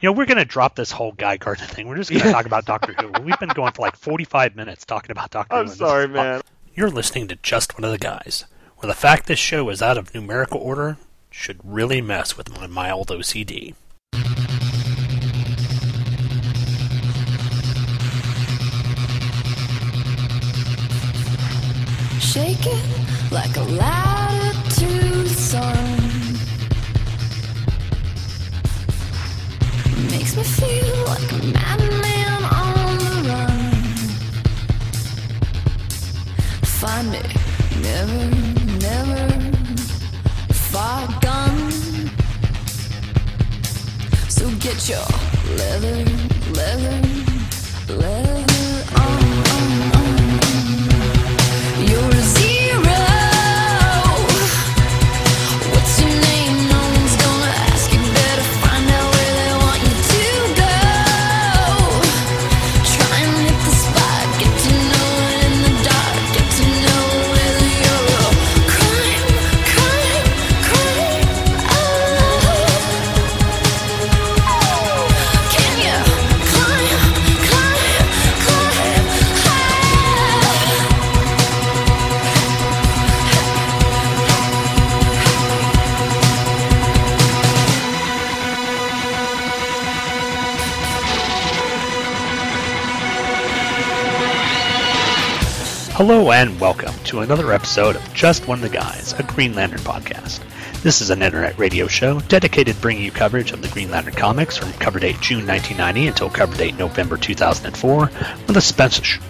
You know, we're going to drop this whole Guy Gardner thing. We're just going to talk about Doctor Who. We've been going for like 45 minutes talking about Doctor I'm Who. and sorry, this is- man. You're listening to Just One of the Guys, where the fact this show is out of numerical order should really mess with my mild OCD. Shaking like a latitude your leather, leather, leather Hello and welcome to another episode of Just One of the Guys, a Green Lantern podcast. This is an internet radio show dedicated to bringing you coverage of the Green Lantern comics from cover date June 1990 until cover date November 2004, with a special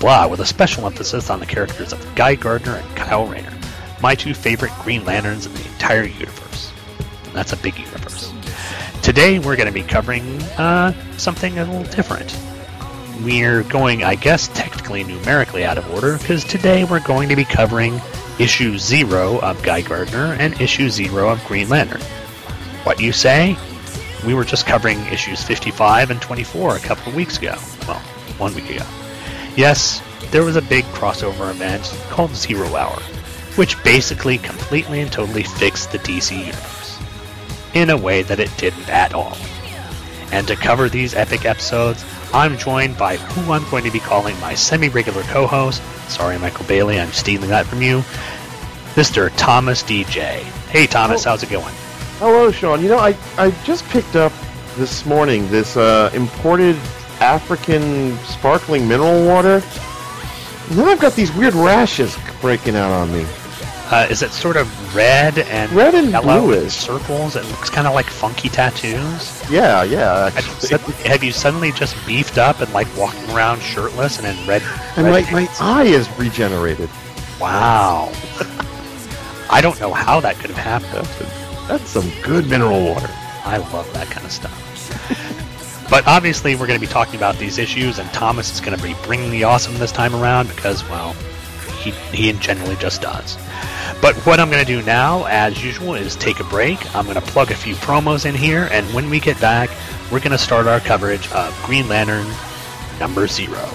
blah with a special emphasis on the characters of Guy Gardner and Kyle Rayner, my two favorite Green Lanterns in the entire universe. And that's a big universe. Today we're going to be covering uh, something a little different we're going, I guess, technically numerically out of order because today we're going to be covering issue zero of Guy Gardner and issue zero of Green Lantern. What you say? We were just covering issues 55 and 24 a couple of weeks ago. Well, one week ago. Yes, there was a big crossover event called Zero Hour, which basically completely and totally fixed the DC universe in a way that it didn't at all. And to cover these epic episodes, I'm joined by who I'm going to be calling my semi regular co host. Sorry, Michael Bailey, I'm stealing that from you. Mr. Thomas Deja. Hey, Thomas, Oh. how's it going? Hello, Sean. You know, I, I just picked up this morning this uh, imported African sparkling mineral water. And then I've got these weird rashes breaking out on me. Uh, is it sort of red and Red and yellow circles? It looks kind of like funky tattoos. Yeah, yeah. Have you, Actually. have you suddenly just beefed up and like walking around shirtless and in red? And red my, my eye is regenerated. Wow. I don't know how that could have happened. That's, that's some good mineral water. I love that kind of stuff. but obviously, we're going to be talking about these issues, and Thomas is going to be bringing the awesome this time around because, well, he, he generally just does. But what I'm going to do now, as usual, is take a break. I'm going to plug a few promos in here, and when we get back, we're going to start our coverage of Green Lantern number zero.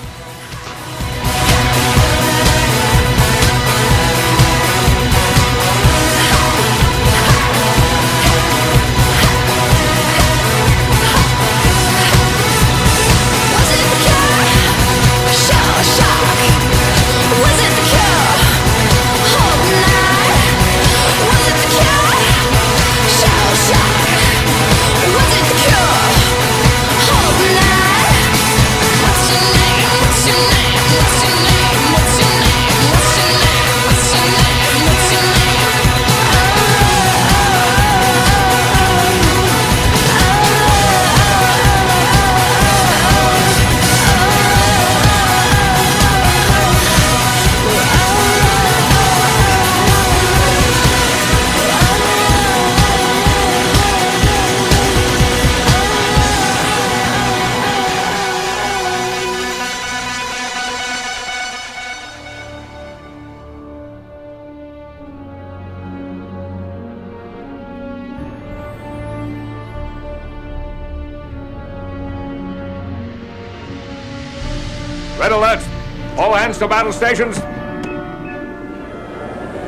To battle stations!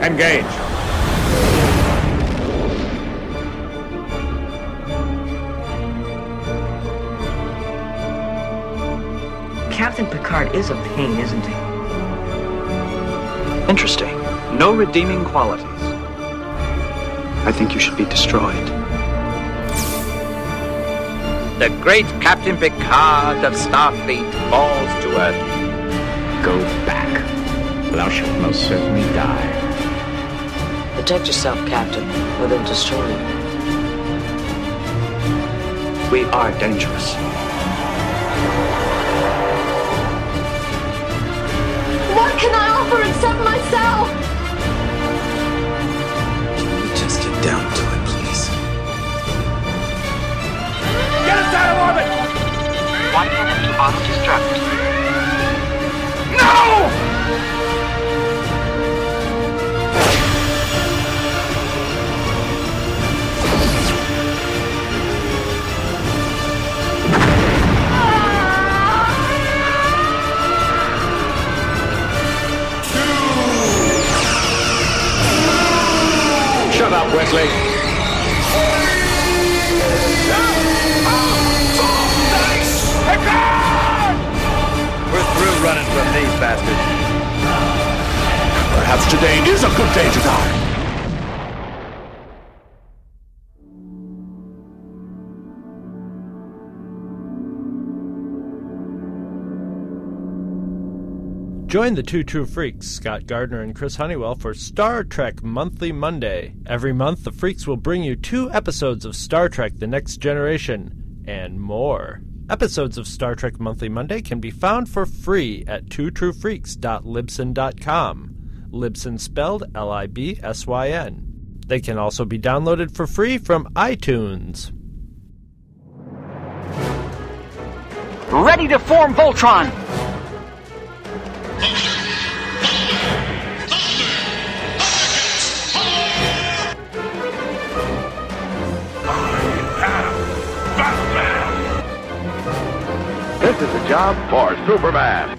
Engage. Captain Picard is a pain, isn't he? Interesting. No redeeming qualities. I think you should be destroyed. The great Captain Picard of Starfleet falls to earth. Go back. Thou shalt most certainly die. Protect yourself, Captain, or they'll destroy you. We are dangerous. What can I offer except myself? Just get down to it, please. Get us out of orbit! One minute on destruct. Up, Wesley. We're through running from these bastards. Perhaps today is a good day to die. Join the two true freaks, Scott Gardner and Chris Honeywell, for Star Trek Monthly Monday. Every month, the freaks will bring you two episodes of Star Trek The Next Generation and more. Episodes of Star Trek Monthly Monday can be found for free at twotruefreaks.libsyn.com. Libsyn spelled L I B S Y N. They can also be downloaded for free from iTunes. Ready to form Voltron! This is a job for Superman.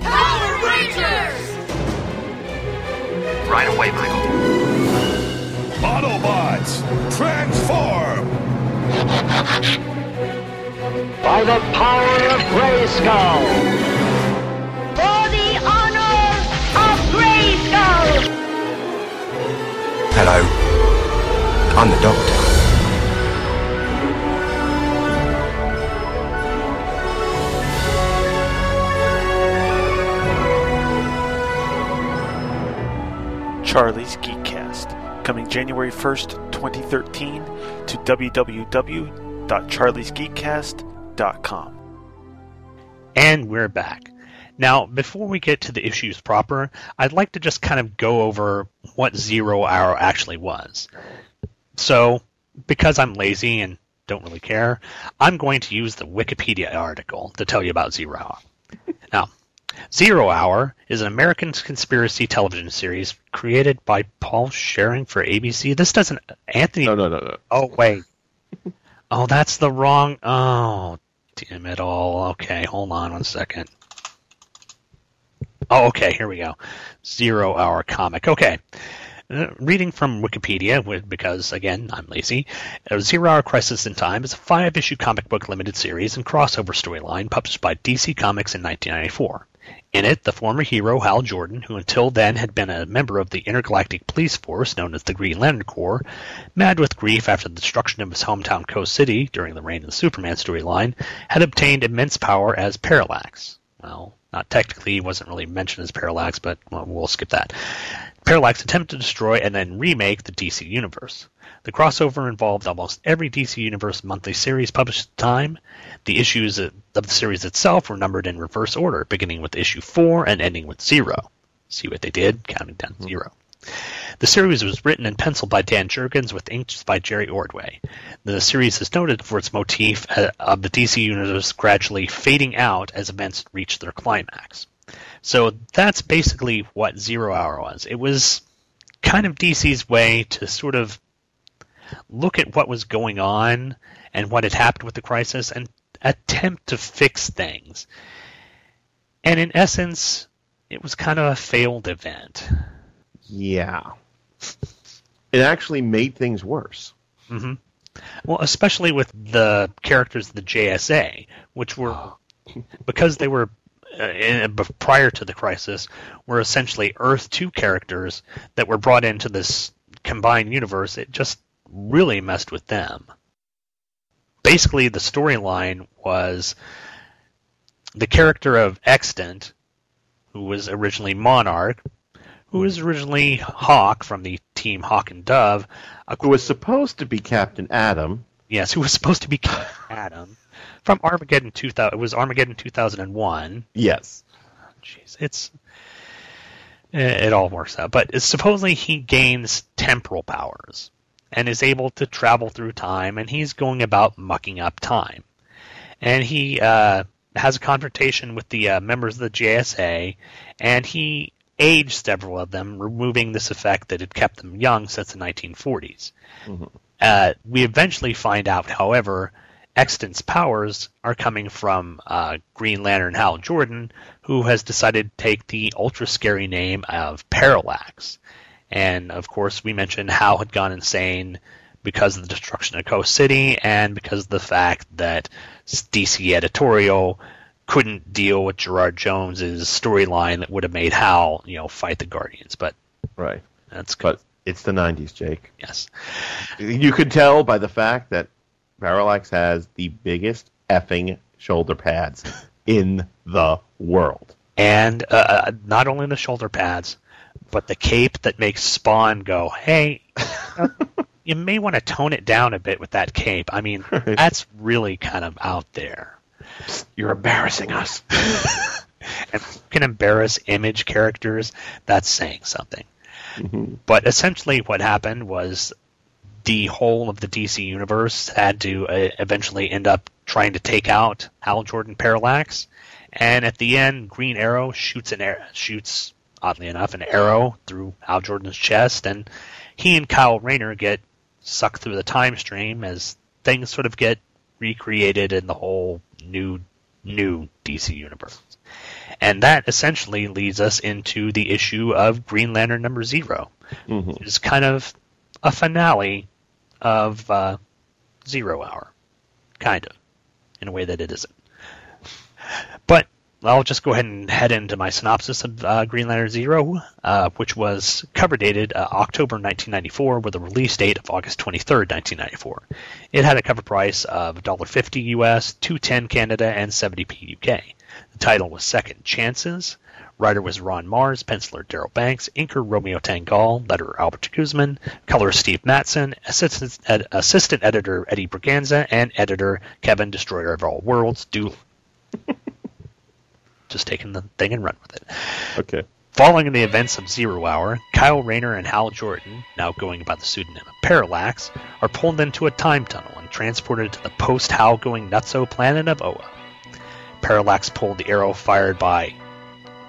Power Rangers! Right away, Michael. Autobots, transform! By the power of Grayskull! For the honor of Grayskull! Hello. I'm the Doctor. Charlie's Geekcast, coming January 1st, 2013 to www.charliesgeekcast.com. And we're back. Now, before we get to the issues proper, I'd like to just kind of go over what Zero Hour actually was. So, because I'm lazy and don't really care, I'm going to use the Wikipedia article to tell you about Zero Hour. now, Zero Hour is an American conspiracy television series created by Paul Scheuring for ABC. This doesn't Anthony. No, no, no, no. Oh wait. oh, that's the wrong. Oh, damn it all. Okay, hold on one second. Oh, okay. Here we go. Zero Hour comic. Okay. Uh, reading from Wikipedia, because again, I'm lazy. Uh, Zero Hour Crisis in Time is a five issue comic book limited series and crossover storyline published by DC Comics in 1994. In it, the former hero Hal Jordan, who until then had been a member of the intergalactic police force known as the Green Lantern Corps, mad with grief after the destruction of his hometown Coast City during the reign of the Superman storyline, had obtained immense power as Parallax. Well, not technically, he wasn't really mentioned as Parallax, but well, we'll skip that. Parallax attempted to destroy and then remake the DC Universe. The crossover involved almost every DC Universe monthly series published at the time. The issues of the series itself were numbered in reverse order, beginning with issue 4 and ending with 0. See what they did? Counting down to 0. The series was written and penciled by Dan Jurgens with inks by Jerry Ordway. The series is noted for its motif uh, of the DC universe gradually fading out as events reach their climax. So that's basically what Zero Hour was. It was kind of DC's way to sort of look at what was going on and what had happened with the crisis and attempt to fix things. And in essence, it was kind of a failed event. Yeah. It actually made things worse. hmm Well, especially with the characters of the JSA, which were because they were uh, in, prior to the crisis were essentially Earth 2 characters that were brought into this combined universe. It just really messed with them. Basically, the storyline was the character of Extant, who was originally Monarch, who was originally Hawk from the team Hawk and Dove, Who was supposed to be Captain Adam. yes, who was supposed to be Adam from Armageddon 2000. It was Armageddon 2001. Yes. Jeez, it's it, it all works out. But supposedly he gains temporal powers and is able to travel through time, and he's going about mucking up time. And he uh, has a confrontation with the uh, members of the JSA, and he aged several of them, removing this effect that had kept them young since the 1940s. Uh, we eventually find out, however, Extant's powers are coming from uh, Green Lantern Hal Jordan, who has decided to take the ultra scary name of Parallax. And of course, we mentioned Hal had gone insane because of the destruction of Coast City and because of the fact that DC editorial couldn't deal with Gerard Jones's storyline that would have made Hal, you know, fight the Guardians. But Right. that's good. But it's the 90s, Jake. yes. You could tell by the fact that Parallax has the biggest effing shoulder pads in the world. and uh, not only the shoulder pads, but the cape that makes Spawn go, "Hey, you may want to tone it down a bit with that cape." I mean, that's really kind of out there. You're embarrassing us. And if you can embarrass image characters, that's saying something. But essentially, what happened was the whole of the DC universe had to uh, eventually end up trying to take out Hal Jordan Parallax, and at the end, Green Arrow shoots an arrow, shoots oddly enough an arrow through Al Jordan's chest, and he and Kyle Rayner get sucked through the time stream as things sort of get recreated in the whole new new DC universe. And that essentially leads us into the issue of Green Lantern number 0 Mhm. It's kind of a finale of uh, Zero Hour, kind of, in a way that it isn't. But I'll just go ahead and head into my synopsis of uh, Green Lantern Zero, uh, which was cover dated uh, October 1994 with a release date of August 23rd, 1994. It had a cover price of $1.50 US, 210 Canada, and 70p UK. The title was Second Chances. Writer was Ron Marz, penciler Darryl Banks, inker Romeo Tangal, letterer Albert Guzman, colorist Steve Mattsson, assistant, ed- assistant editor Eddie Berganza, and editor Kevin Destroyer of All Worlds. Do just taking the thing and run with it. Okay. Following the events of Zero Hour, Kyle Rayner and Hal Jordan, now going by the pseudonym of Parallax, are pulled into a time tunnel and transported to the post Hal going nutso planet of Oa. Parallax pulled the arrow fired by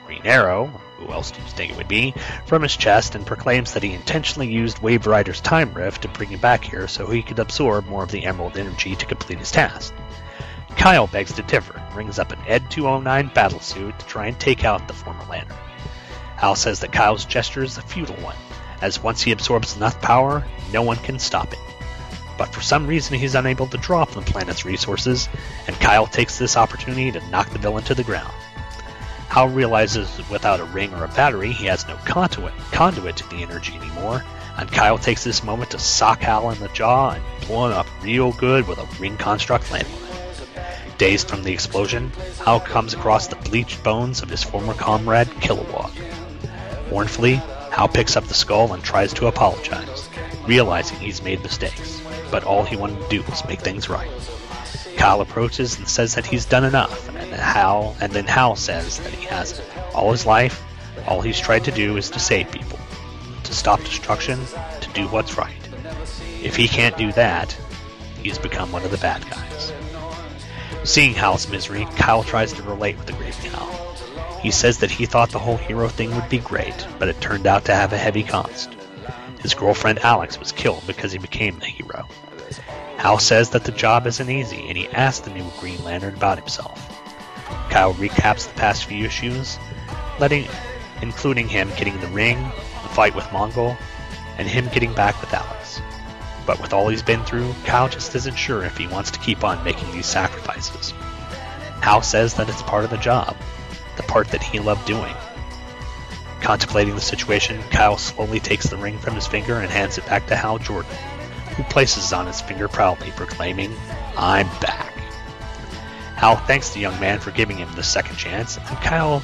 Green Arrow, who else do you think it would be, from his chest and proclaims that he intentionally used Waverider's time rift to bring him back here so he could absorb more of the emerald energy to complete his task. Kyle begs to differ and brings up an Ed 209 battlesuit to try and take out the former Lantern. Hal says that Kyle's gesture is a futile one, as once he absorbs enough power, no one can stop it. But for some reason, he's unable to draw from the planet's resources, and Kyle takes this opportunity to knock the villain to the ground. Hal realizes that without a ring or a battery, he has no conduit, conduit to the energy anymore, and Kyle takes this moment to sock Hal in the jaw and blow him up real good with a ring construct landmine. Dazed from the explosion, Hal comes across the bleached bones of his former comrade, Kilowog. Mournfully, Hal picks up the skull and tries to apologize, realizing he's made mistakes, but all he wanted to do was make things right. Kyle approaches and says that he's done enough, and then Hal and then Hal says that he hasn't. All his life, all he's tried to do is to save people, to stop destruction, to do what's right. If he can't do that, he's become one of the bad guys. Seeing Hal's misery, Kyle tries to relate with the grieving Hal. He says that he thought the whole hero thing would be great, but it turned out to have a heavy cost. His girlfriend Alex was killed because he became the hero. Hal says that the job isn't easy, and he asks the new Green Lantern about himself. Kyle recaps the past few issues, letting, including him getting the ring, the fight with Mongul, and him getting back with Alex. But with all he's been through, Kyle just isn't sure if he wants to keep on making these sacrifices. Hal says that it's part of the job, the part that he loved doing. Contemplating the situation, Kyle slowly takes the ring from his finger and hands it back to Hal Jordan, who places it on his finger proudly, proclaiming, I'm back. Hal thanks the young man for giving him the second chance, and Kyle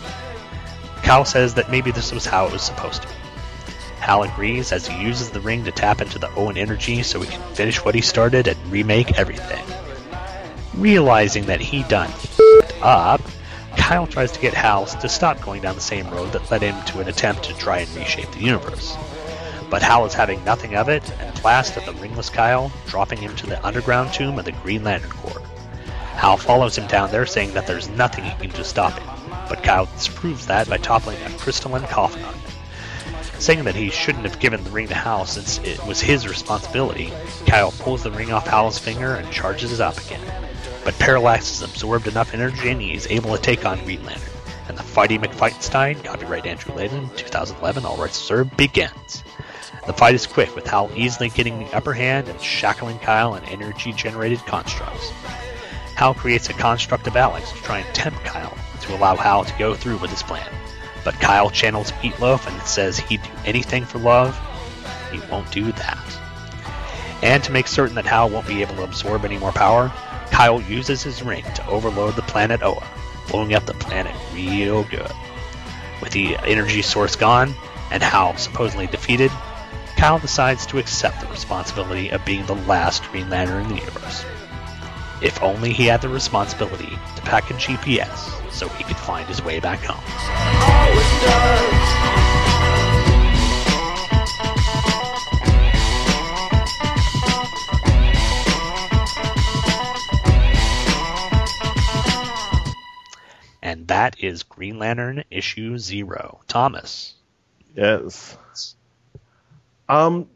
Kyle says that maybe this was how it was supposed to be. Hal agrees as he uses the ring to tap into the Oan energy so he can finish what he started and remake everything. Realizing that he done up, Kyle tries to get Hal to stop going down the same road that led him to an attempt to try and reshape the universe. But Hal is having nothing of it and blasts at the ringless Kyle, dropping him to the underground tomb of the Green Lantern Corps. Hal follows him down there, saying that there's nothing he can do to stop him, but Kyle disproves that by toppling a crystalline coffin on him. Saying that he shouldn't have given the ring to Hal since it was his responsibility, Kyle pulls the ring off Hal's finger and charges it up again. But Parallax has absorbed enough energy and he is able to take on Green Lantern. And the Fighty McFightenstein, copyright Andrew Layden, 2011, all rights reserved, begins. The fight is quick, with Hal easily getting the upper hand and shackling Kyle in energy-generated constructs. Hal creates a construct of Alex to try and tempt Kyle to allow Hal to go through with his plan. But Kyle channels Meatloaf and says he'd do anything for love. He won't do that. And to make certain that Hal won't be able to absorb any more power, Kyle uses his ring to overload the planet Oa, blowing up the planet real good. With the energy source gone, and Hal supposedly defeated, Kyle decides to accept the responsibility of being the last Green Lantern in the universe. If only he had the responsibility to pack a GPS so he could find his way back home. And that is Green Lantern issue zero. Thomas. Yes. Um,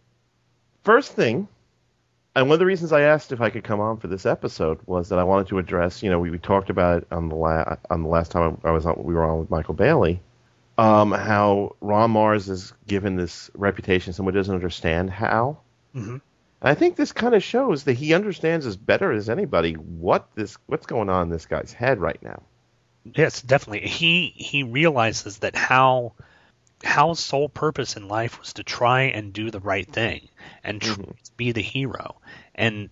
first thing, and one of the reasons I asked if I could come on for this episode was that I wanted to address. You know, we, we talked about it on the la- on the last time I was on, we were on with Michael Bailey, um, how Ron Marz is given this reputation someone doesn't understand how. Mm-hmm. And I think this kind of shows that he understands as better as anybody what this what's going on in this guy's head right now. Yes, definitely. He he realizes that how Hal's sole purpose in life was to try and do the right thing and tr- Mhm. be the hero. And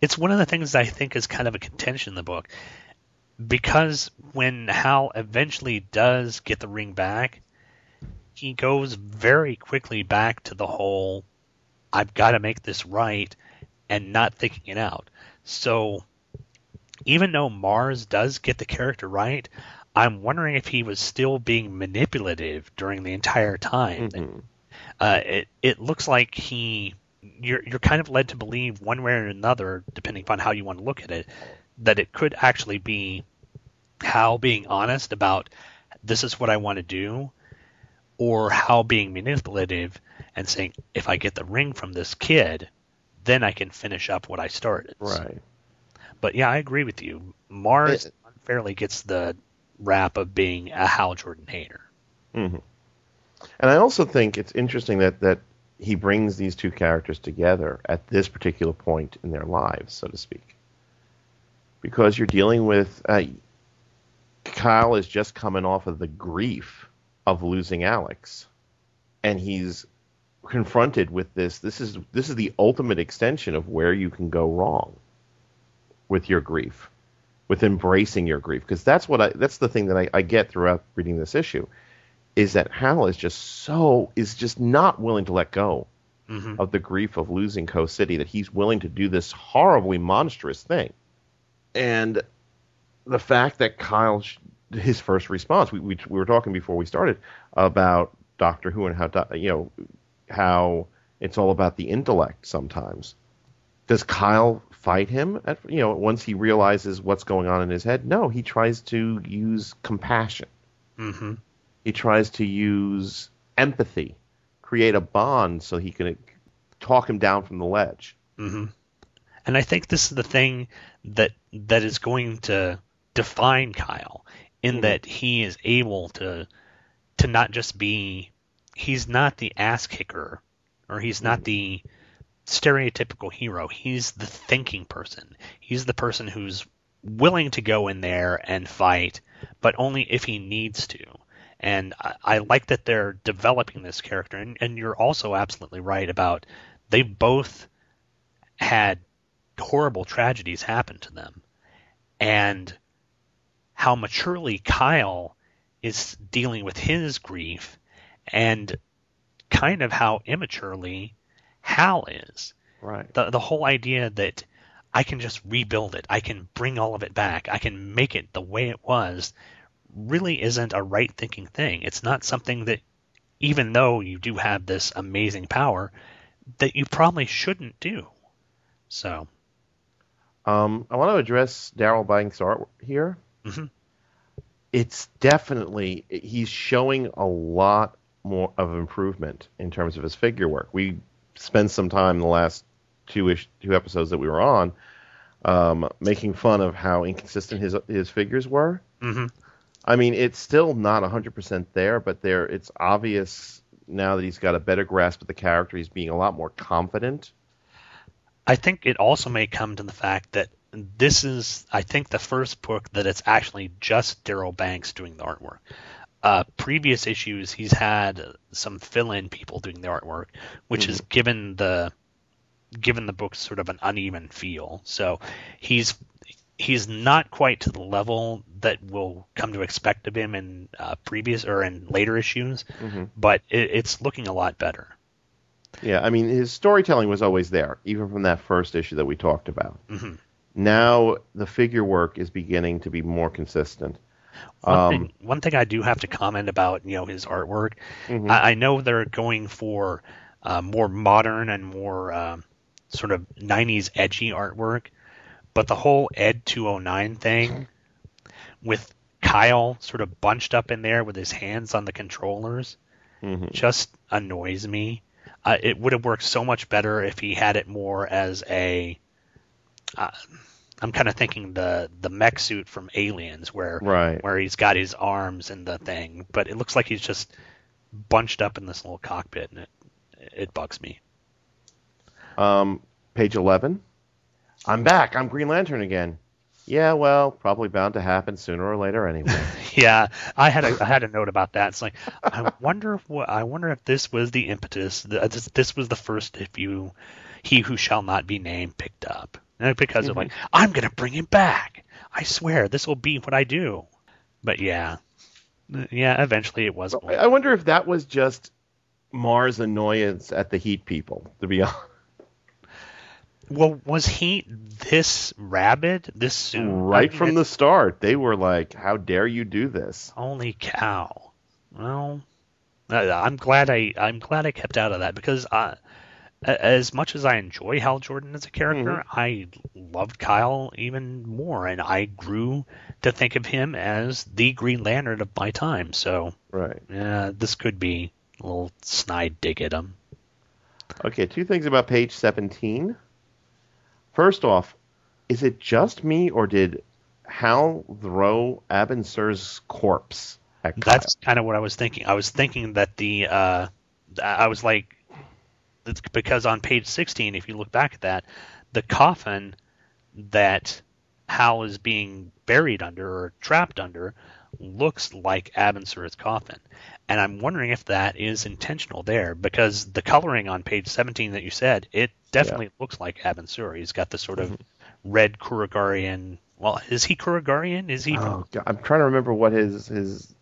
it's one of the things I think is kind of a contention in the book because when Hal eventually does get the ring back, he goes very quickly back to the whole I've got to make this right and not thinking it out. So even though Marz does get the character right, I'm wondering if he was still being manipulative during the entire time. Mhm. Uh, it it looks like he you're you're kind of led to believe one way or another, depending upon how you want to look at it, that it could actually be Hal being honest about this is what I want to do, or Hal being manipulative and saying if I get the ring from this kid, then I can finish up what I started. Right. But yeah, I agree with you. Marz It- unfairly gets the rap of being a Hal Jordan hater. hmm And I also think it's interesting that that he brings these two characters together at this particular point in their lives, so to speak, because you're dealing with uh, Kyle is just coming off of the grief of losing Alex, and he's confronted with this. This is this is the ultimate extension of where you can go wrong with your grief, with embracing your grief, because that's what I that's the thing that I, I get throughout reading this issue is that Hal is just so is just not willing to let go Mm-hmm. of the grief of losing Co City that he's willing to do this horribly monstrous thing. And the fact that Kyle his first response we, we we were talking before we started about Doctor Who and how you know how it's all about the intellect sometimes. Does Kyle fight him at you know once he realizes what's going on in his head? No, he tries to use compassion Mm-hmm. he tries to use empathy, create a bond so he can talk him down from the ledge. Mm-hmm. And I think this is the thing that that is going to define Kyle in Mhm. that he is able to to not just be he's not the ass kicker or he's not the stereotypical hero. He's the thinking person. He's the person who's willing to go in there and fight, but only if he needs to. And I, I like that they're developing this character. And, and you're also absolutely right about they both had horrible tragedies happen to them. And how maturely Kyle is dealing with his grief and kind of how immaturely Hal is. Right. The the whole idea that I can just rebuild it, I can bring all of it back, I can make it the way it was, really isn't a right thinking thing. It's not something that even though you do have this amazing power, that you probably shouldn't do. So Um, I want to address Darryl Banks' art here. Mhm. It's definitely he's showing a lot more of improvement in terms of his figure work. We spent some time in the last two ish, two episodes that we were on um, making fun of how inconsistent his his figures were. Mhm. I mean, it's still not 100% there, but there it's obvious now that he's got a better grasp of the character. He's being a lot more confident. I think it also may come to the fact that this is, I think, the first book that it's actually just Darryl Banks doing the artwork. Uh, previous issues, he's had some fill-in people doing the artwork, which has given the given the book sort of an uneven feel. So he's he's not quite to the level that we'll come to expect of him in uh, previous or in later issues, but it, it's looking a lot better. Yeah, I mean, his storytelling was always there, even from that first issue that we talked about. Mhm. Now the figure work is beginning to be more consistent. One, Um, thing, one thing I do have to comment about, you know, his artwork. Mhm. I, I know they're going for uh, more modern and more um, sort of '90s edgy artwork, but the whole Ed 209 thing with Kyle sort of bunched up in there with his hands on the controllers Mhm. just annoys me. Uh, it would have worked so much better if he had it more as a. Uh, I'm kind of thinking the the mech suit from Aliens, where Right. where he's got his arms and the thing, but it looks like he's just bunched up in this little cockpit, and it it bugs me. Um, page 11. I'm back. I'm Green Lantern again. Yeah, well, probably bound to happen sooner or later anyway. Yeah, I had a I had a note about that. It's like I wonder if what I wonder if this was the impetus. th- This, this was the first if you he who shall not be named picked up And because of like I'm gonna bring him back. I swear this will be what I do. But yeah, yeah. Eventually it was. I I wonder if that was just Marz' annoyance at the Heat people, to be honest. Well, was he this rabid this soon? Right I mean, from it- the start, they were like, "How dare you do this?" Holy cow! Well, I'm glad I I'm glad I kept out of that because I, as much as I enjoy Hal Jordan as a character, I loved Kyle even more, and I grew to think of him as the Green Lantern of my time. So, Right. yeah, this could be a little snide dig at him. Okay, two things about page 17. First off, is it just me or did Hal throw Abin Sur's corpse at That's kind of what I was thinking. I was thinking that the uh, I was like, it's because on page 16, if you look back at that, the coffin that Hal is being buried under or trapped under looks like Abin Sur's coffin. And I'm wondering if that is intentional there because the coloring on page 17 that you said, it definitely looks like Abinsur. He's got the sort of mm-hmm. red Korugarian. Well, is he Korugarian? Is he? Oh, God, I'm trying to remember what his his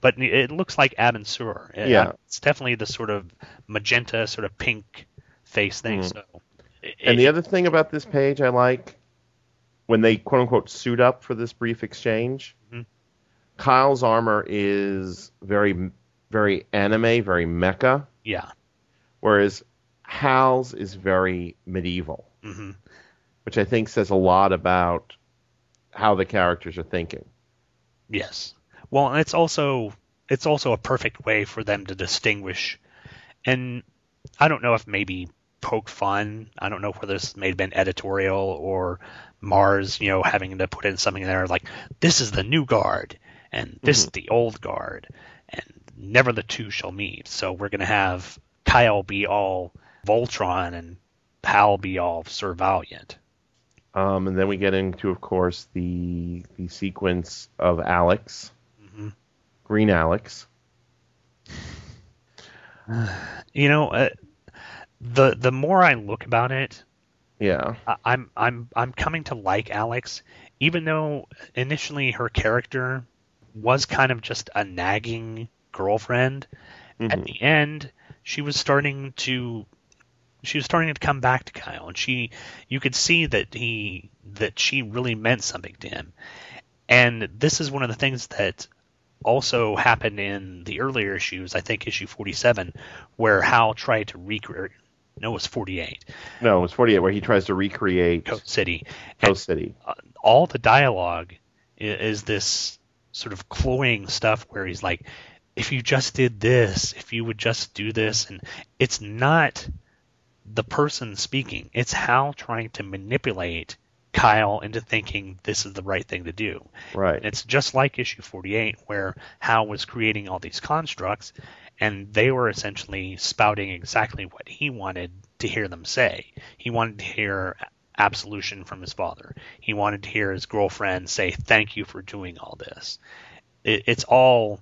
but it looks like Abin Sur. It- Yeah. it's definitely the sort of magenta, sort of pink face thing. Mm. So, it- And the other thing about this page I like when they quote unquote suit up for this brief exchange, Mhm. Kyle's armor is very very anime, very mecha, yeah, whereas Hal's is very medieval, hmm which I think says a lot about how the characters are thinking. yes. Well, and it's also it's also a perfect way for them to distinguish. And I don't know if maybe poke fun. I don't know whether this may have been editorial or Marz, you know, having to put in something there like this is the new guard and this is the old guard, and never the two shall meet. So we're gonna have Kyle be all Voltron and Hal be all Sir Valiant. Um, and then we get into, of course, the the sequence of Alex, Mhm. Green Alex. You know, uh, the the more I look about it, Yeah, I- I'm I'm I'm coming to like Alex, even though initially her character was kind of just a nagging girlfriend. At Mhm. the end, she was starting to she was starting to come back to Kyle, and she you could see that he that she really meant something to him. And this is one of the things that also happened in the earlier issues, I think issue 47, where Hal tried to recreate. No, it was 48. no, it was 48 where he tries to recreate Coast City. Coast City. uh, all the dialogue is, is this sort of cloying stuff where he's like, if you just did this, if you would just do this, and it's not the person speaking, it's Hal trying to manipulate Kyle into thinking this is the right thing to do. Right. And it's just like issue 48, where Hal was creating all these constructs, and they were essentially spouting exactly what he wanted to hear them say. He wanted to hear absolution from his father. He wanted to hear his girlfriend say, Thank you for doing all this. It, it's all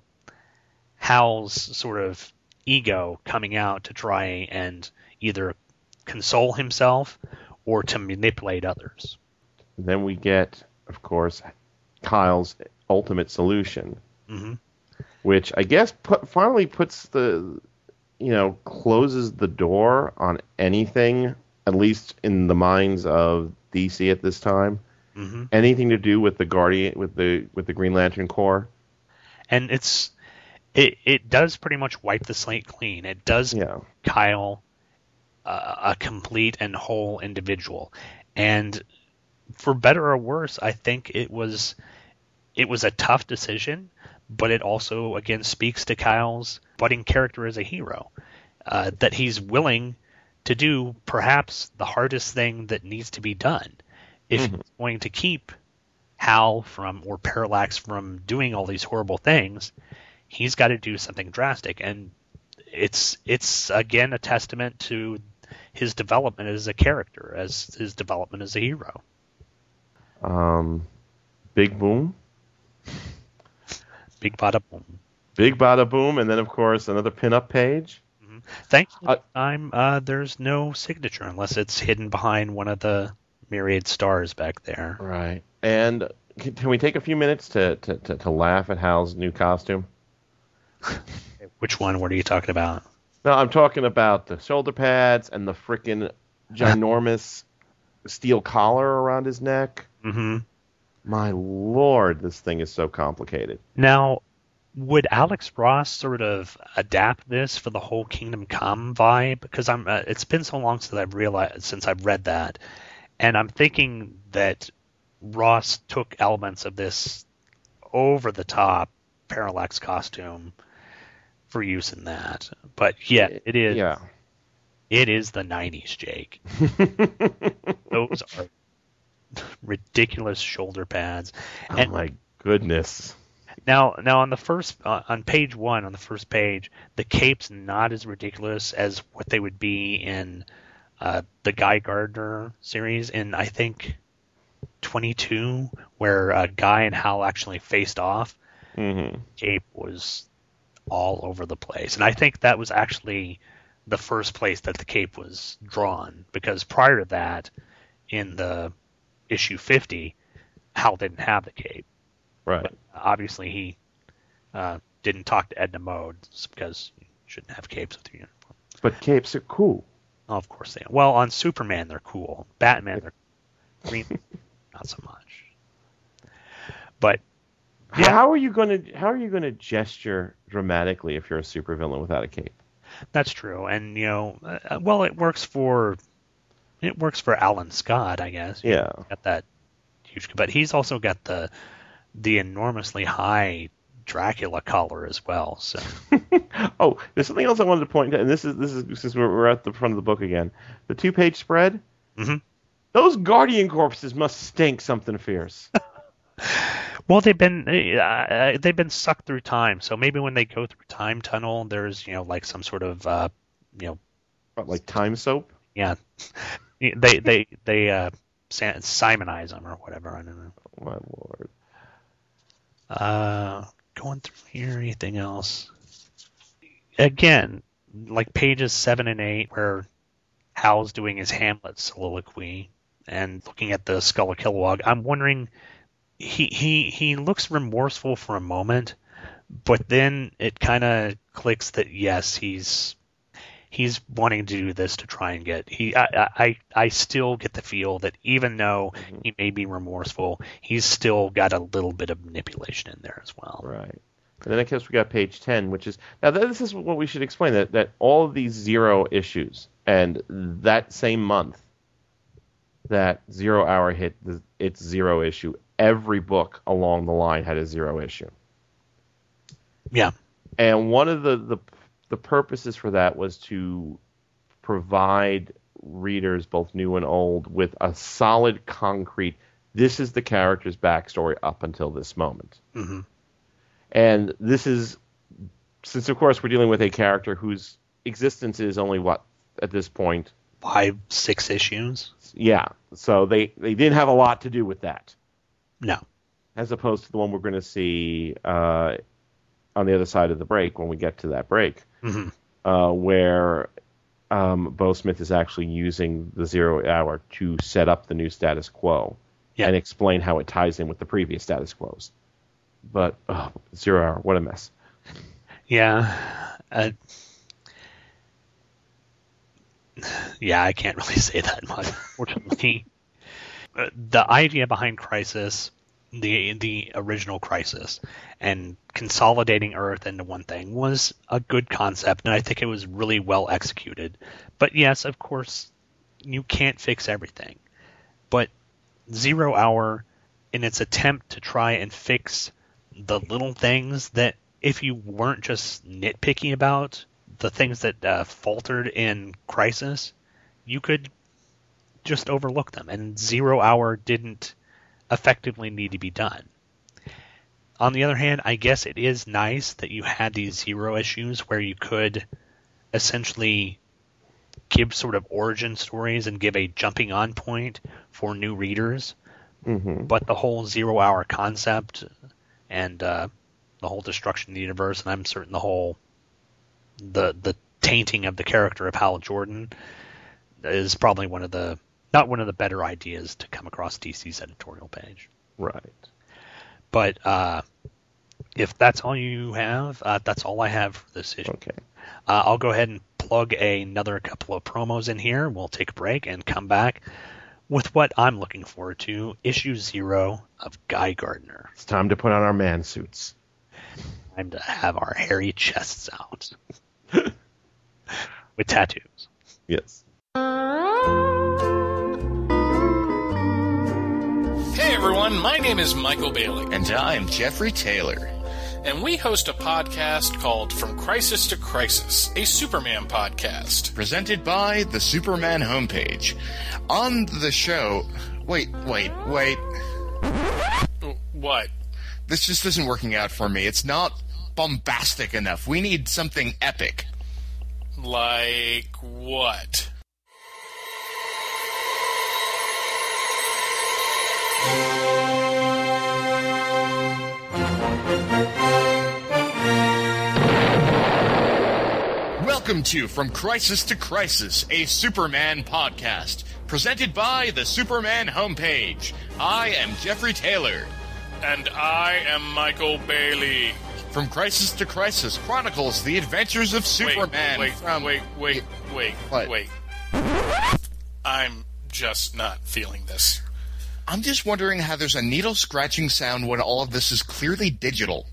Hal's sort of ego coming out to try and either console himself or to manipulate others. Then we get, of course, Kyle's ultimate solution, hmm which I guess put, finally puts the, you know, closes the door on anything, at least in the minds of DC at this time, hmm anything to do with the Guardian, with the with the Green Lantern Corps. and it's it it does pretty much wipe the slate clean. It does Yeah. Kyle uh, a complete and whole individual, and for better or worse, I think it was it was a tough decision, but it also again speaks to Kyle's budding character as a hero, uh, that he's willing to do perhaps the hardest thing that needs to be done if he's going to keep Hal from or Parallax from doing all these horrible things. He's got to do something drastic, and it's it's again a testament to his development as a character, as his development as a hero. Um, Big Boom, Big bada boom. Big Bada Boom, and then of course another pinup page. Thankfully, Uh, time uh, there's no signature unless it's hidden behind one of the myriad stars back there. Right. And can, can we take a few minutes to, to, to, to laugh at Hal's new costume? Which one? What are you talking about? No, I'm talking about the shoulder pads and the freaking ginormous steel collar around his neck. hmm My lord, this thing is so complicated. Now, would Alex Ross sort of adapt this for the whole Kingdom Come vibe? Because I'm, uh, it's been so long since I've realized since I've read that, and I'm thinking that Ross took elements of this over the top parallax costume for use in that. But yeah, it is. Yeah. It is the '90s, Jake. Those are ridiculous shoulder pads. Oh And my goodness. now, now on the first uh, on page one, on the first page, the cape's not as ridiculous as what they would be in uh, the Guy Gardner series. In I think 22, where uh, Guy and Hal actually faced off, hmm cape was all over the place, and I think that was actually the first place that the cape was drawn because prior to that, in the issue 50, Hal didn't have the cape Right. obviously he uh, didn't talk to Edna Mode because you shouldn't have capes with your uniform. But capes are cool. Oh, of course they are. Well, on Superman they're cool. Batman they're green, not so much. But Yeah. How are you going to how are you going to gesture dramatically if you're a supervillain without a cape? That's true, and you know, uh, well, it works for it works for Alan Scott, I guess. Yeah. got that huge, but he's also got the the enormously high Dracula collar as well. So Oh, there's something else I wanted to point out, and this is this is since we're, we're at the front of the book again. The two page spread. Mhm. Those guardian corpses must stink something fierce. Well, they've been uh, they've been sucked through time. So maybe when they go through time tunnel, there's you know like some sort of uh, you know What, like time soap. yeah they they they uh, simonize them or whatever. I don't know. My lord. Uh, going through here, anything else? Again, like pages seven and eight, where Hal's doing his Hamlet soliloquy and looking at the skull of Kilowog. I'm wondering, he he he looks remorseful for a moment, but then it kind of clicks that yes, he's he's wanting to do this to try and get he I, I I still get the feel that even though mm-hmm. he may be remorseful, he's still got a little bit of manipulation in there as well. Right. And then I guess we got page 10, which is now this is what we should explain that that all of these zero issues and that same month that zero hour hit the, its zero issue, every book along the line had a zero issue. Yeah. And one of the, the the purposes for that was to provide readers, both new and old, with a solid, concrete. This is the character's backstory up until this moment. Mm-hmm. And this is, since of course we're dealing with a character whose existence is only what at this point Five, six issues. yeah. So they they didn't have a lot to do with that, No. as opposed to the one we're going to see uh, on the other side of the break when we get to that break, Mhm. uh, where um, Beau Smith is actually using the zero hour to set up the new status quo Yeah. and explain how it ties in with the previous status quos. But oh, zero hour, what a mess. Yeah. Uh, yeah, I can't really say that much, unfortunately. The idea behind Crisis, the the original Crisis, and consolidating Earth into one thing was a good concept, and I think it was really well executed. But yes, of course, you can't fix everything. But Zero Hour, in its attempt to try and fix the little things that if you weren't just nitpicky about the things that uh, faltered in Crisis, you could just overlook them. And Zero Hour didn't effectively need to be done. On the other hand, I guess it is nice that you had these zero issues where you could essentially give sort of origin stories and give a jumping on point for new readers. Mm-hmm. But the whole zero hour concept and uh, the whole destruction of the universe, and I'm certain the whole the the tainting of the character of Hal Jordan is probably one of the not one of the better ideas to come across DC's editorial page. Right. But uh, if that's all you have, uh, that's all I have for this issue. Okay. Uh, I'll go ahead and plug another couple of promos in here. We'll take a break and come back with what I'm looking forward to issue zero of Guy Gardner. It's time to put on our man suits. Time to have our hairy chests out with tattoos. Yes. everyone, my name is Michael Bailey. And I'm Jeffrey Taylor. And we host a podcast called From Crisis to Crisis, a Superman podcast. Presented by the Superman homepage. On the show. Wait, wait, wait. Uh, what? This just isn't working out for me. It's not bombastic enough. We need something epic. Like what? Welcome to From Crisis to Crisis, a Superman podcast, presented by the Superman homepage. I am Jeffrey Taylor. And I am Michael Bailey. From Crisis to Crisis chronicles the adventures of Superman. Wait, wait, from... wait, wait, wait, What? wait. I'm just not feeling this. I'm just wondering how there's a needle scratching sound when all of this is clearly digital.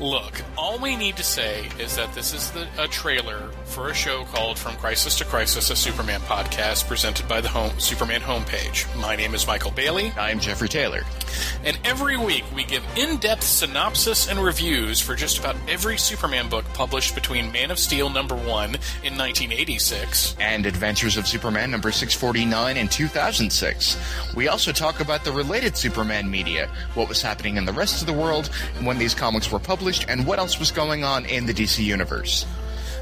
Look, all we need to say is that this is the, a trailer for a show called From Crisis to Crisis, a Superman podcast presented by the home, Superman homepage. My name is Michael Bailey. I'm Jeffrey Taylor. And every week we give in depth synopsis and reviews for just about every Superman book published between Man of Steel number 1 in 1986 and Adventures of Superman number 649 in 2006. We also talk about the related Superman media, what was happening in the rest of the world when these comics were published, and what else was going on in the DC universe.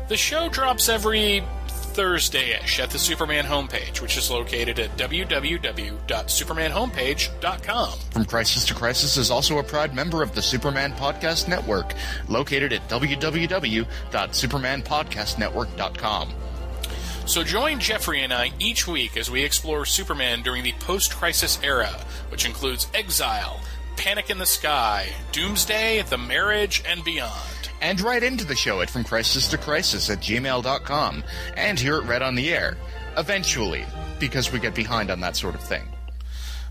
The show drops every Thursday-ish at the Superman homepage, which is located at www.supermanhomepage.com. From Crisis to Crisis is also a proud member of the Superman Podcast Network, located at www.supermanpodcastnetwork.com. So join Jeffrey and I each week as we explore Superman during the post-crisis era, which includes Exile, Panic in the Sky, Doomsday, The Marriage, and beyond. And write into the show at From Crisis to Crisis at gmail.com and hear it read on the air. Eventually, because we get behind on that sort of thing.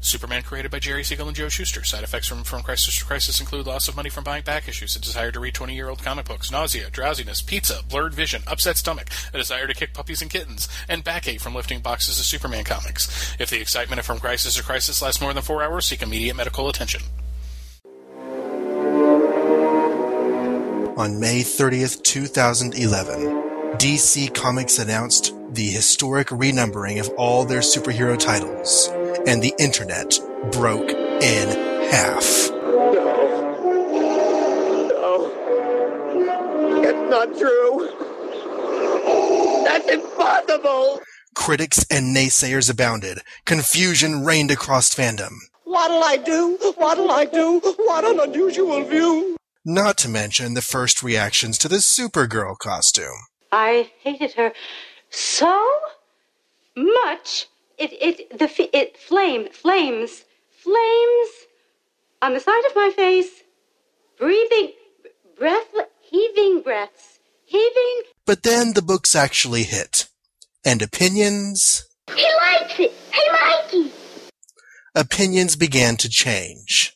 Superman created by Jerry Siegel and Joe Shuster. Side effects from, from Crisis to Crisis include loss of money from buying back issues, a desire to read 20-year-old comic books, nausea, drowsiness, pizza, blurred vision, upset stomach, a desire to kick puppies and kittens, and backache from lifting boxes of Superman comics. If the excitement of From Crisis to Crisis lasts more than four hours, seek immediate medical attention. On May 30th, 2011, DC Comics announced the historic renumbering of all their superhero titles, and the internet broke in half. No. No. It's not true. That's impossible. Critics and naysayers abounded. Confusion reigned across fandom. What'll I do? What'll I do? What an unusual view. Not to mention the first reactions to the Supergirl costume. I hated her so much. It it the it flame flames flames on the side of my face, breathing, breath, heaving breaths, heaving. But then the books actually hit, and opinions. He likes it. He likes it. Opinions began to change.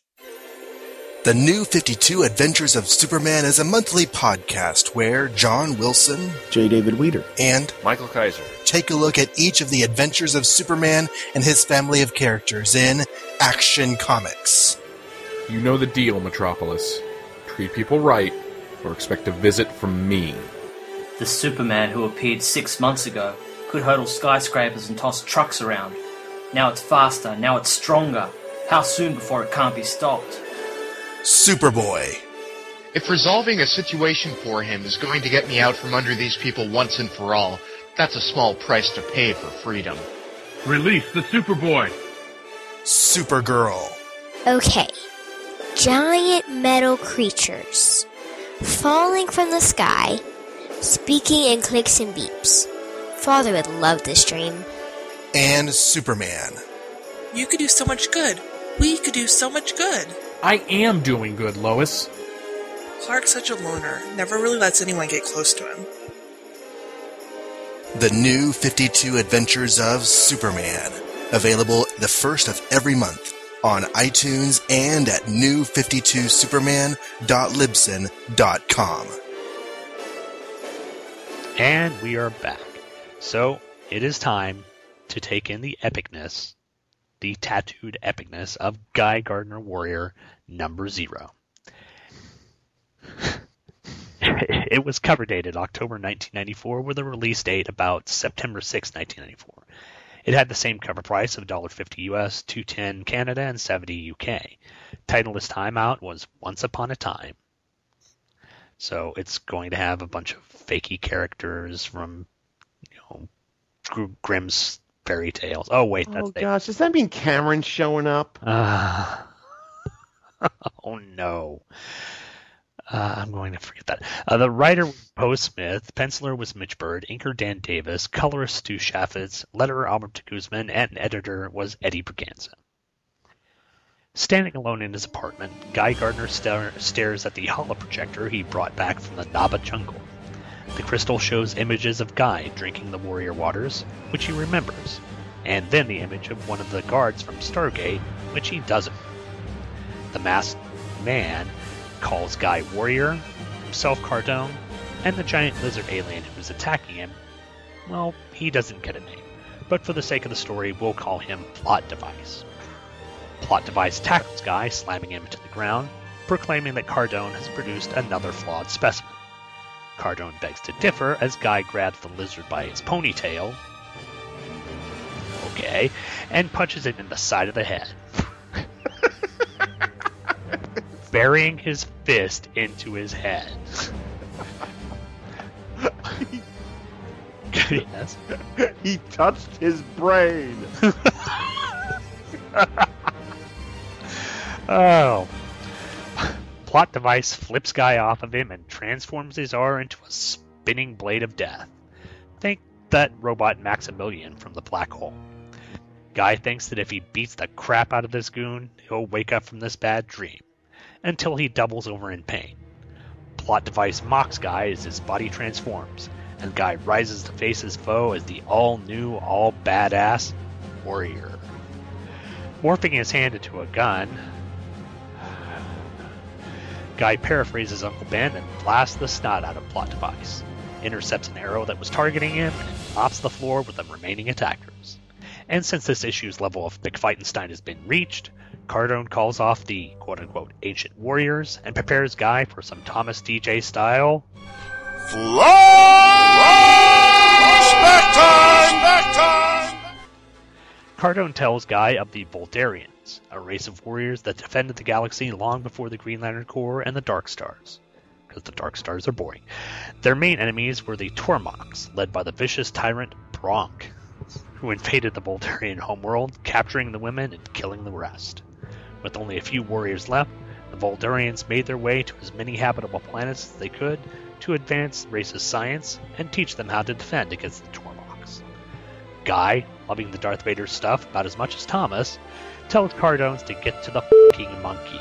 The New 52 Adventures of Superman is a monthly podcast where John Wilson, J. David Weeder, and Michael Kaiser take a look at each of the adventures of Superman and his family of characters in Action Comics. You know the deal, Metropolis. Treat people right, or expect a visit from me. The Superman who appeared six months ago could hurdle skyscrapers and toss trucks around. Now it's faster, now it's stronger. How soon before it can't be stopped? Superboy. If resolving a situation for him is going to get me out from under these people once and for all, that's a small price to pay for freedom. Release the Superboy. Supergirl. Okay. Giant metal creatures falling from the sky, speaking in clicks and beeps. Father would love this dream. And Superman. You could do so much good. We could do so much good. I am doing good, Lois. Clark's such a loner, never really lets anyone get close to him. The new 52 Adventures of Superman. Available the first of every month on iTunes and at new52superman.libsyn.com. And we are back. So it is time to take in the epicness, the tattooed epicness of Guy Gardner Warrior number zero. it was cover dated October 1994 with a release date about September 6, 1994. It had the same cover price of $1.50 US, 210 Canada, and 70 UK. Title this time out was Once Upon a Time. So it's going to have a bunch of fakey characters from, you know, Grimm's fairy tales. Oh wait, that's Oh gosh, does that mean Cameron's showing up? Ah. oh no. Uh, I'm going to forget that. Uh, the writer was Beau Smith, penciler was Mitch Byrd, inker Dan Davis, colorist Stu Chaifetz, letterer Albert Guzman, and editor was Eddie Berganza. Standing alone in his apartment, Guy Gardner stare, stares at the holoprojector he brought back from the Naba jungle. The crystal shows images of Guy drinking the warrior waters, which he remembers, and then the image of one of the guards from Stargate, which he doesn't. The masked man calls Guy Warrior, himself Cardone, and the giant lizard alien who's attacking him, well, he doesn't get a name, but for the sake of the story, we'll call him Plot Device. Plot Device tackles Guy, slamming him to the ground, proclaiming that Cardone has produced another flawed specimen. Cardone begs to differ as Guy grabs the lizard by its ponytail, okay, and punches it in the side of the head. burying his fist into his head. Yes. he touched his brain. Oh. Plot device flips Guy off of him and transforms his R into a spinning blade of death. Think that robot Maximilian from the black hole. Guy thinks that if he beats the crap out of this goon, he'll wake up from this bad dream, until he doubles over in pain. Plot device mocks Guy as his body transforms, and Guy rises to face his foe as the all new, all badass warrior. Morphing his hand into a gun, Guy paraphrases Uncle Ben and blasts the snot out of Plot Device, intercepts an arrow that was targeting him, and mops the floor with the remaining attackers. And since this issue's level of McFightenstein has been reached, Cardone calls off the quote unquote ancient warriors and prepares Guy for some Thomas Deja style. Cardone tells Guy of the Vuldarians, a race of warriors that defended the galaxy long before the Green Lantern Corps and the Dark Stars. Because the Dark Stars are boring. Their main enemies were the Tormoks, led by the vicious tyrant Bronk, who invaded the Vuldarian homeworld, capturing the women and killing the rest. With only a few warriors left, the Vuldarians made their way to as many habitable planets as they could to advance race's science and teach them how to defend against the Tormoks. Guy, loving the Darth Vader stuff about as much as Thomas, tells Cardones to get to the fing monkey.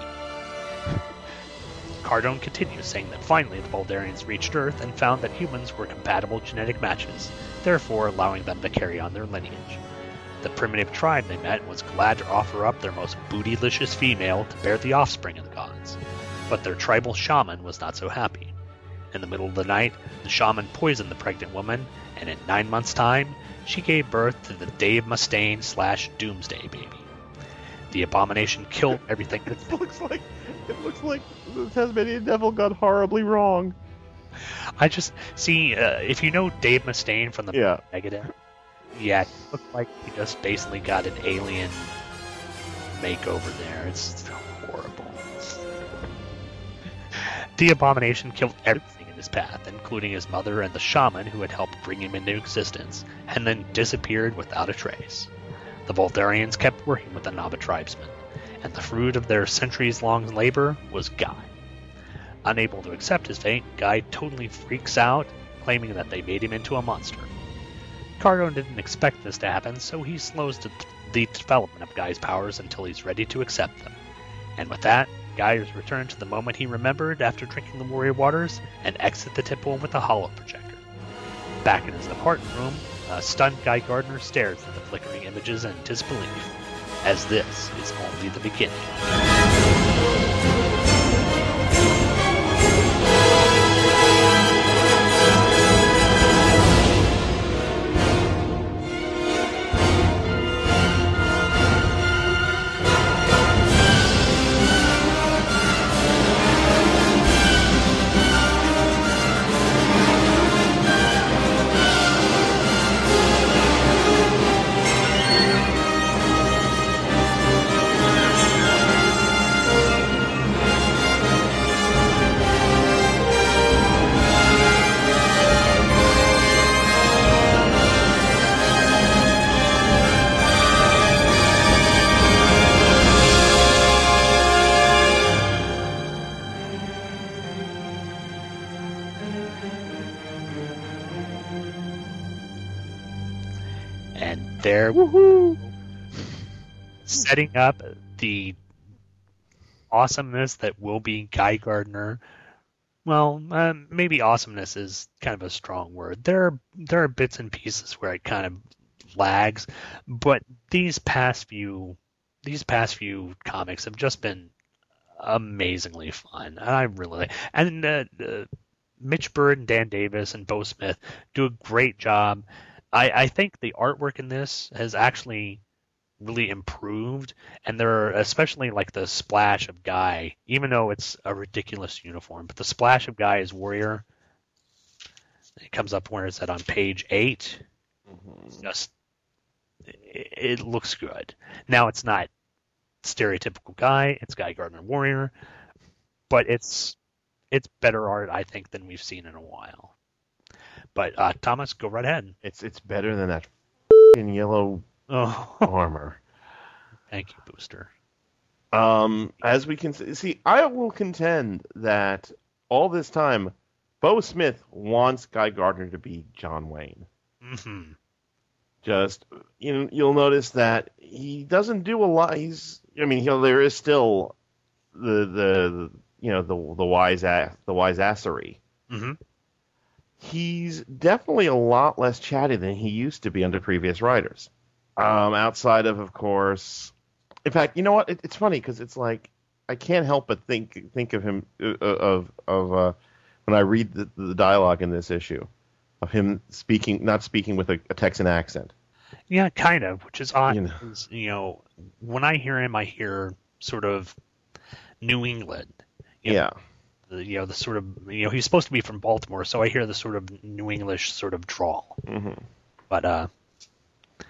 Cardone continues, saying that finally the Vuldarians reached Earth and found that humans were compatible genetic matches, therefore allowing them to carry on their lineage. The primitive tribe they met was glad to offer up their most bootylicious female to bear the offspring of the gods, but their tribal shaman was not so happy. In the middle of the night, the shaman poisoned the pregnant woman, and in nine months' time, she gave birth to the Dave Mustaine slash Doomsday baby. The abomination killed everything. It looks like it looks like the Tasmanian Devil got horribly wrong. I just see uh, if you know Dave Mustaine from the Yeah. Megadeth. Yeah, it looked like he just basically got an alien makeover there. It's horrible. The abomination killed everything in his path, including his mother and the shaman who had helped bring him into existence, and then disappeared without a trace. The Vuldarians kept working with the Naba tribesmen, and the fruit of their centuries-long labor was Guy. Unable to accept his fate, Guy totally freaks out, claiming that they made him into a monster. Cardone didn't expect this to happen, so he slows the development of Guy's powers until he's ready to accept them. And with that, Is returned to the moment he remembered after drinking the warrior waters and exit the temple with a hollow projector. Back in his apartment room, a stunned Guy Gardner stares at the flickering images in disbelief, as this is only the beginning. Setting up the awesomeness that will be Guy Gardner. Well, um, maybe awesomeness is kind of a strong word. There are there are bits and pieces where it kind of lags, but these past few these past few comics have just been amazingly fun. I really and uh, uh, Mitch Byrd and Dan Davis and Beau Smith do a great job. I, I think the artwork in this has actually really improved, and there are especially like the splash of Guy, even though it's a ridiculous uniform, but the splash of Guy is Warrior. It comes up where is that on page 8 Just it, it looks good. Now it's not stereotypical Guy; it's Guy Gardner Warrior, but it's it's better art I think than we've seen in a while. But uh, Thomas, go right ahead. It's it's better than that in yellow Oh. armor. Thank you, Booster. Um, as we can see, see, I will contend that all this time, Beau Smith wants Guy Gardner to be John Wayne. hmm Just you know, you'll notice that he doesn't do a lot. He's, I mean, he'll, there is still the the you know the the wise ass the wise assery. hmm He's definitely a lot less chatty than he used to be under previous writers. Um, outside of, of course, in fact, you know what? It, it's funny because it's like I can't help but think think of him uh, of of uh, when I read the, the dialogue in this issue of him speaking, not speaking with a, a Texan accent. Yeah, kind of, which is odd. You know. you know, when I hear him, I hear sort of New England. You know, Yeah, the, you know, the sort of you know he's supposed to be from Baltimore, so I hear the sort of New English sort of drawl. hmm But uh,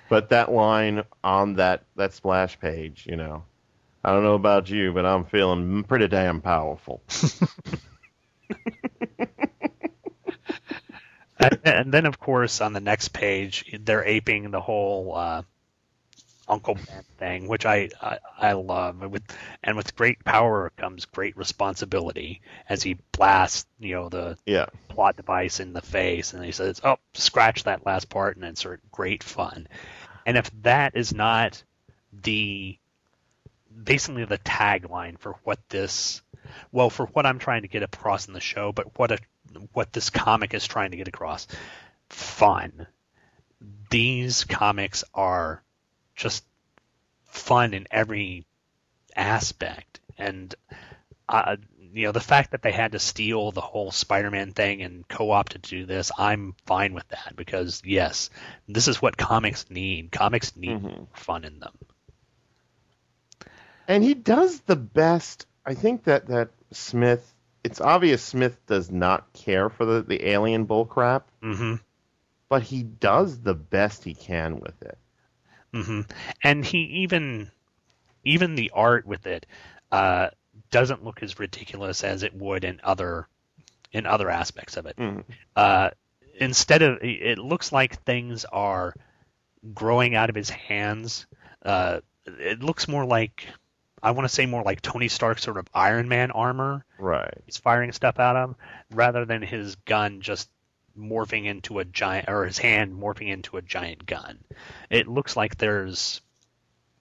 but that line on that that splash page, you know, I don't know about you, but I'm feeling pretty damn powerful. and, and then of course on the next page they're aping the whole uh, Uncle Ben thing, which I, I I love. With and with great power comes great responsibility as he blasts you know the Yeah. plot device in the face, and he says, "Oh, scratch that last part," and insert great fun. And if that is not the basically the tagline for what this well for what I'm trying to get across in the show, but what a what this comic is trying to get across. Fun. These comics are just fun in every aspect, and uh, you know the fact that they had to steal the whole Spider-Man thing and co-op to do this, I'm fine with that because yes, this is what comics need. Comics need fun in them. And he does the best. I think that that Smith. It's obvious Smith does not care for the, the alien bullcrap, Mm-hmm. but he does the best he can with it. Hmm And he even even the art with it uh, doesn't look as ridiculous as it would in other in other aspects of it. Uh, instead of it looks like things are growing out of his hands. Uh, it looks more like I want to say more like Tony Stark sort of Iron Man armor. Right. He's firing stuff out of, rather than his gun just morphing into a giant or his hand morphing into a giant gun. It looks like there's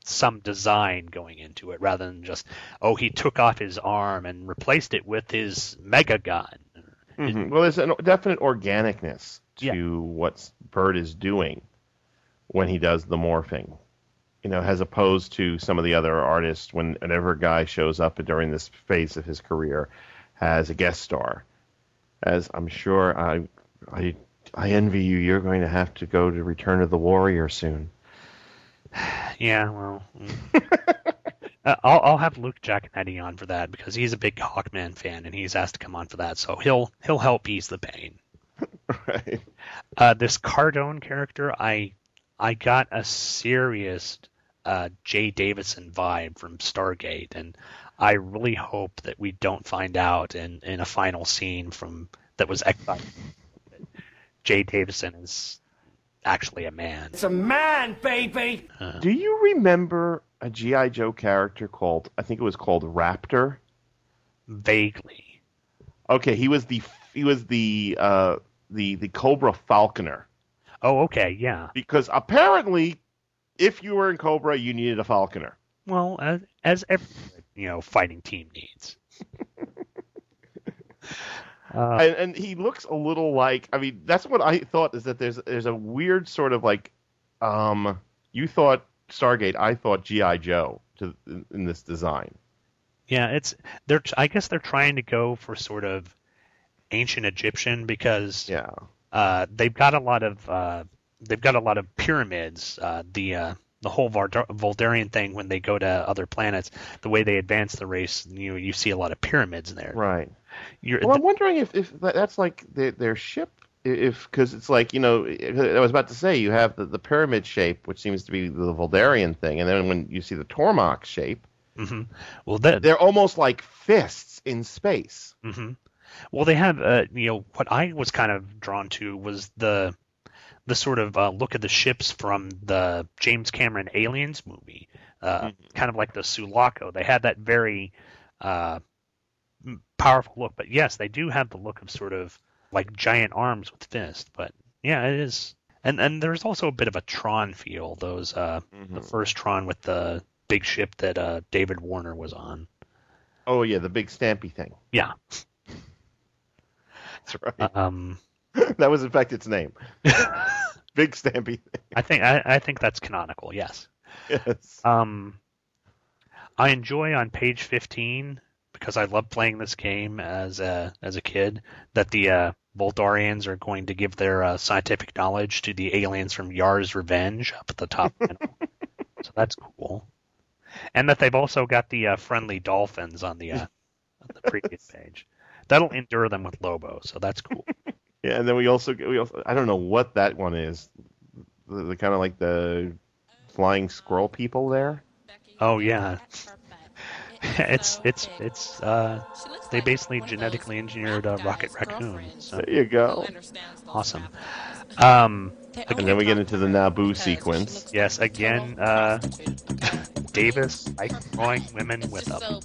some design going into it rather than just oh he took off his arm and replaced it with his mega gun. Mhm. Well, there's a definite organicness to what Byrd is doing when he does the morphing. You know, as opposed to some of the other artists, when whenever a guy shows up during this phase of his career as a guest star, as I'm sure I, I, I envy you. You're going to have to go to Return of the Warrior soon. Yeah, well, mm. uh, I'll I'll have Luke Giaconetti on for that because he's a big Hawkman fan and he's asked to come on for that, so he'll he'll help ease the pain. right. Uh, this Cardone character, I I got a serious uh, Jaye Davidson vibe from Stargate, and I really hope that we don't find out in, in a final scene from that was exiled. Jaye Davidson is actually a man. It's a man, baby. Do you remember a GI Joe character called? I think it was called Raptor. Vaguely. Okay, he was the he was the uh, the the Cobra Falconer. Oh, okay, yeah. Because apparently, if you were in Cobra, you needed a Falconer. Well, as, as every you know fighting team needs. Uh, and, and he looks a little like. I mean, that's what I thought is that there's there's a weird sort of like, um, you thought Stargate, I thought GI Joe to in, this design. Yeah, it's they're. I guess they're trying to go for sort of ancient Egyptian because yeah, uh, they've got a lot of uh, they've got a lot of pyramids. Uh, the uh, the whole Vuldarian thing when they go to other planets, the way they advance the race, you you see a lot of pyramids there. Right. You're, Well, I'm wondering if if that's like their, their ship. If because it's like you know, I was about to say you have the, the pyramid shape, which seems to be the Vuldarian thing, and then when you see the Tormach shape, hmm Well, that, they're almost like fists in space. hmm Well, they have, uh, you know, what I was kind of drawn to was the the sort of uh, look at the ships from the James Cameron Aliens movie, uh, kind of like the Sulaco. They had that very uh, powerful look, but yes, they do have the look of sort of like giant arms with fists. But yeah, it is, and and there's also a bit of a Tron feel. Those uh, the first Tron with the big ship that uh, David Warner was on. Oh yeah, the big stampy thing. Yeah. That's right. Um, that was in fact its name. big stampy thing. I think I, I think that's canonical. Yes. Yes. Um, I enjoy on page fifteen because I love playing this game as a as a kid. That the uh, Vuldarians are going to give their uh, scientific knowledge to the aliens from Yar's Revenge up at the top. so that's cool. And that they've also got the uh, friendly dolphins on the uh, on the previous page. That'll endure them with Lobo, so that's cool. Yeah, and then we also we also I don't know what that one is. The, the kind of like the flying squirrel people there. Oh yeah. it's it's it's uh they basically genetically engineered a rocket raccoon. So There you go. awesome. Um And then we get into the Naboo sequence. yes, again, uh Davis like drawing women with a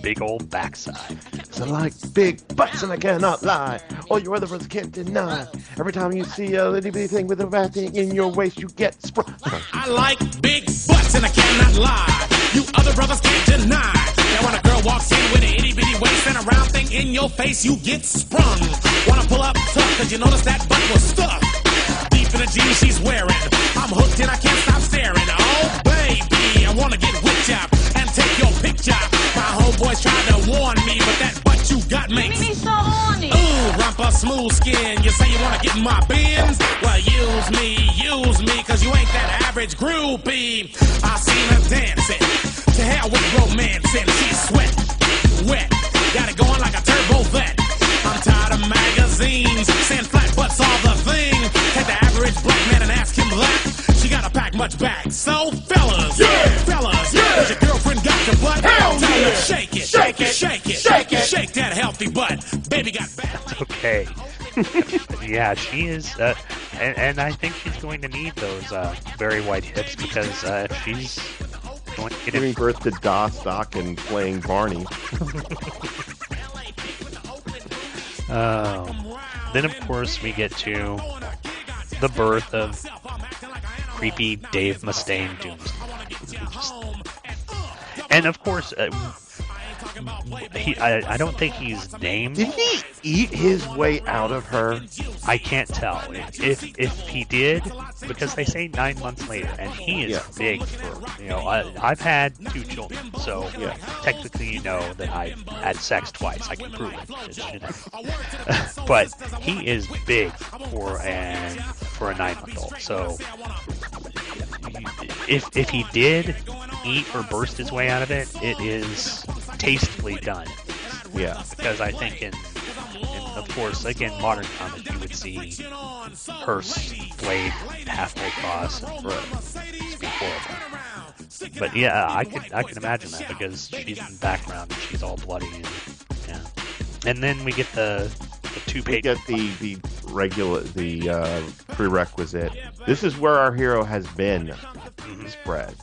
big old backside. I like big butts and I cannot lie. All your other brothers can't deny. Every time you see a little bitty thing with a rat thing in your waist, you get sprung. I like big butts and I cannot lie. You other brothers can't deny. Walks in with an itty bitty waist and a round thing in your face, you get sprung. Wanna pull up tough, cause you notice that butt was stuffed. Deep in the jeans she's wearing. I'm hooked and I can't stop staring. Oh, baby, I wanna get whipped up take your picture. My homeboys tried to warn me, but that butt you got makes me so horny. Ooh, rumpa smooth skin. You say you wanna get in my bins? Well, use me, use me, cause you ain't that average groupie. I seen her dancing. To hell with romance and she's sweat, wet. Got it going like a turbo vet. I'm tired of magazines saying flat butts all the thing. Take the average black man and ask him that. She gotta pack much back. So, fellas, Yeah. fellas, Shake that healthy butt. Baby got back. Okay. yeah, she is uh, and, and I think she's going to need those uh, very white hips because uh, she's going to get Giving birth to Das Doc and playing Barney. Oh. Then, of course, we get to the birth of creepy Dave Mustaine Doomsday. Just- And, of course, uh, he, I, I don't think he's named. Did he eat his way out of her? I can't tell. If if he did, because they say nine months later, and he is Yeah. big for you know. I, I've had two children, so Yeah. technically you know that I've had sex twice. I can prove it. But he is big for an for a nine month old. So if if he did eat or burst his way out of it, it is tastefully done. Yeah. Because I think in, in of course, again, modern comics, you would see her blade halfway across and horrible. But yeah, I could I can imagine that because she's in the background and she's all bloody and yeah. And then we get the the two We get the the regular the uh, prerequisite. This is where our hero has been. Spread.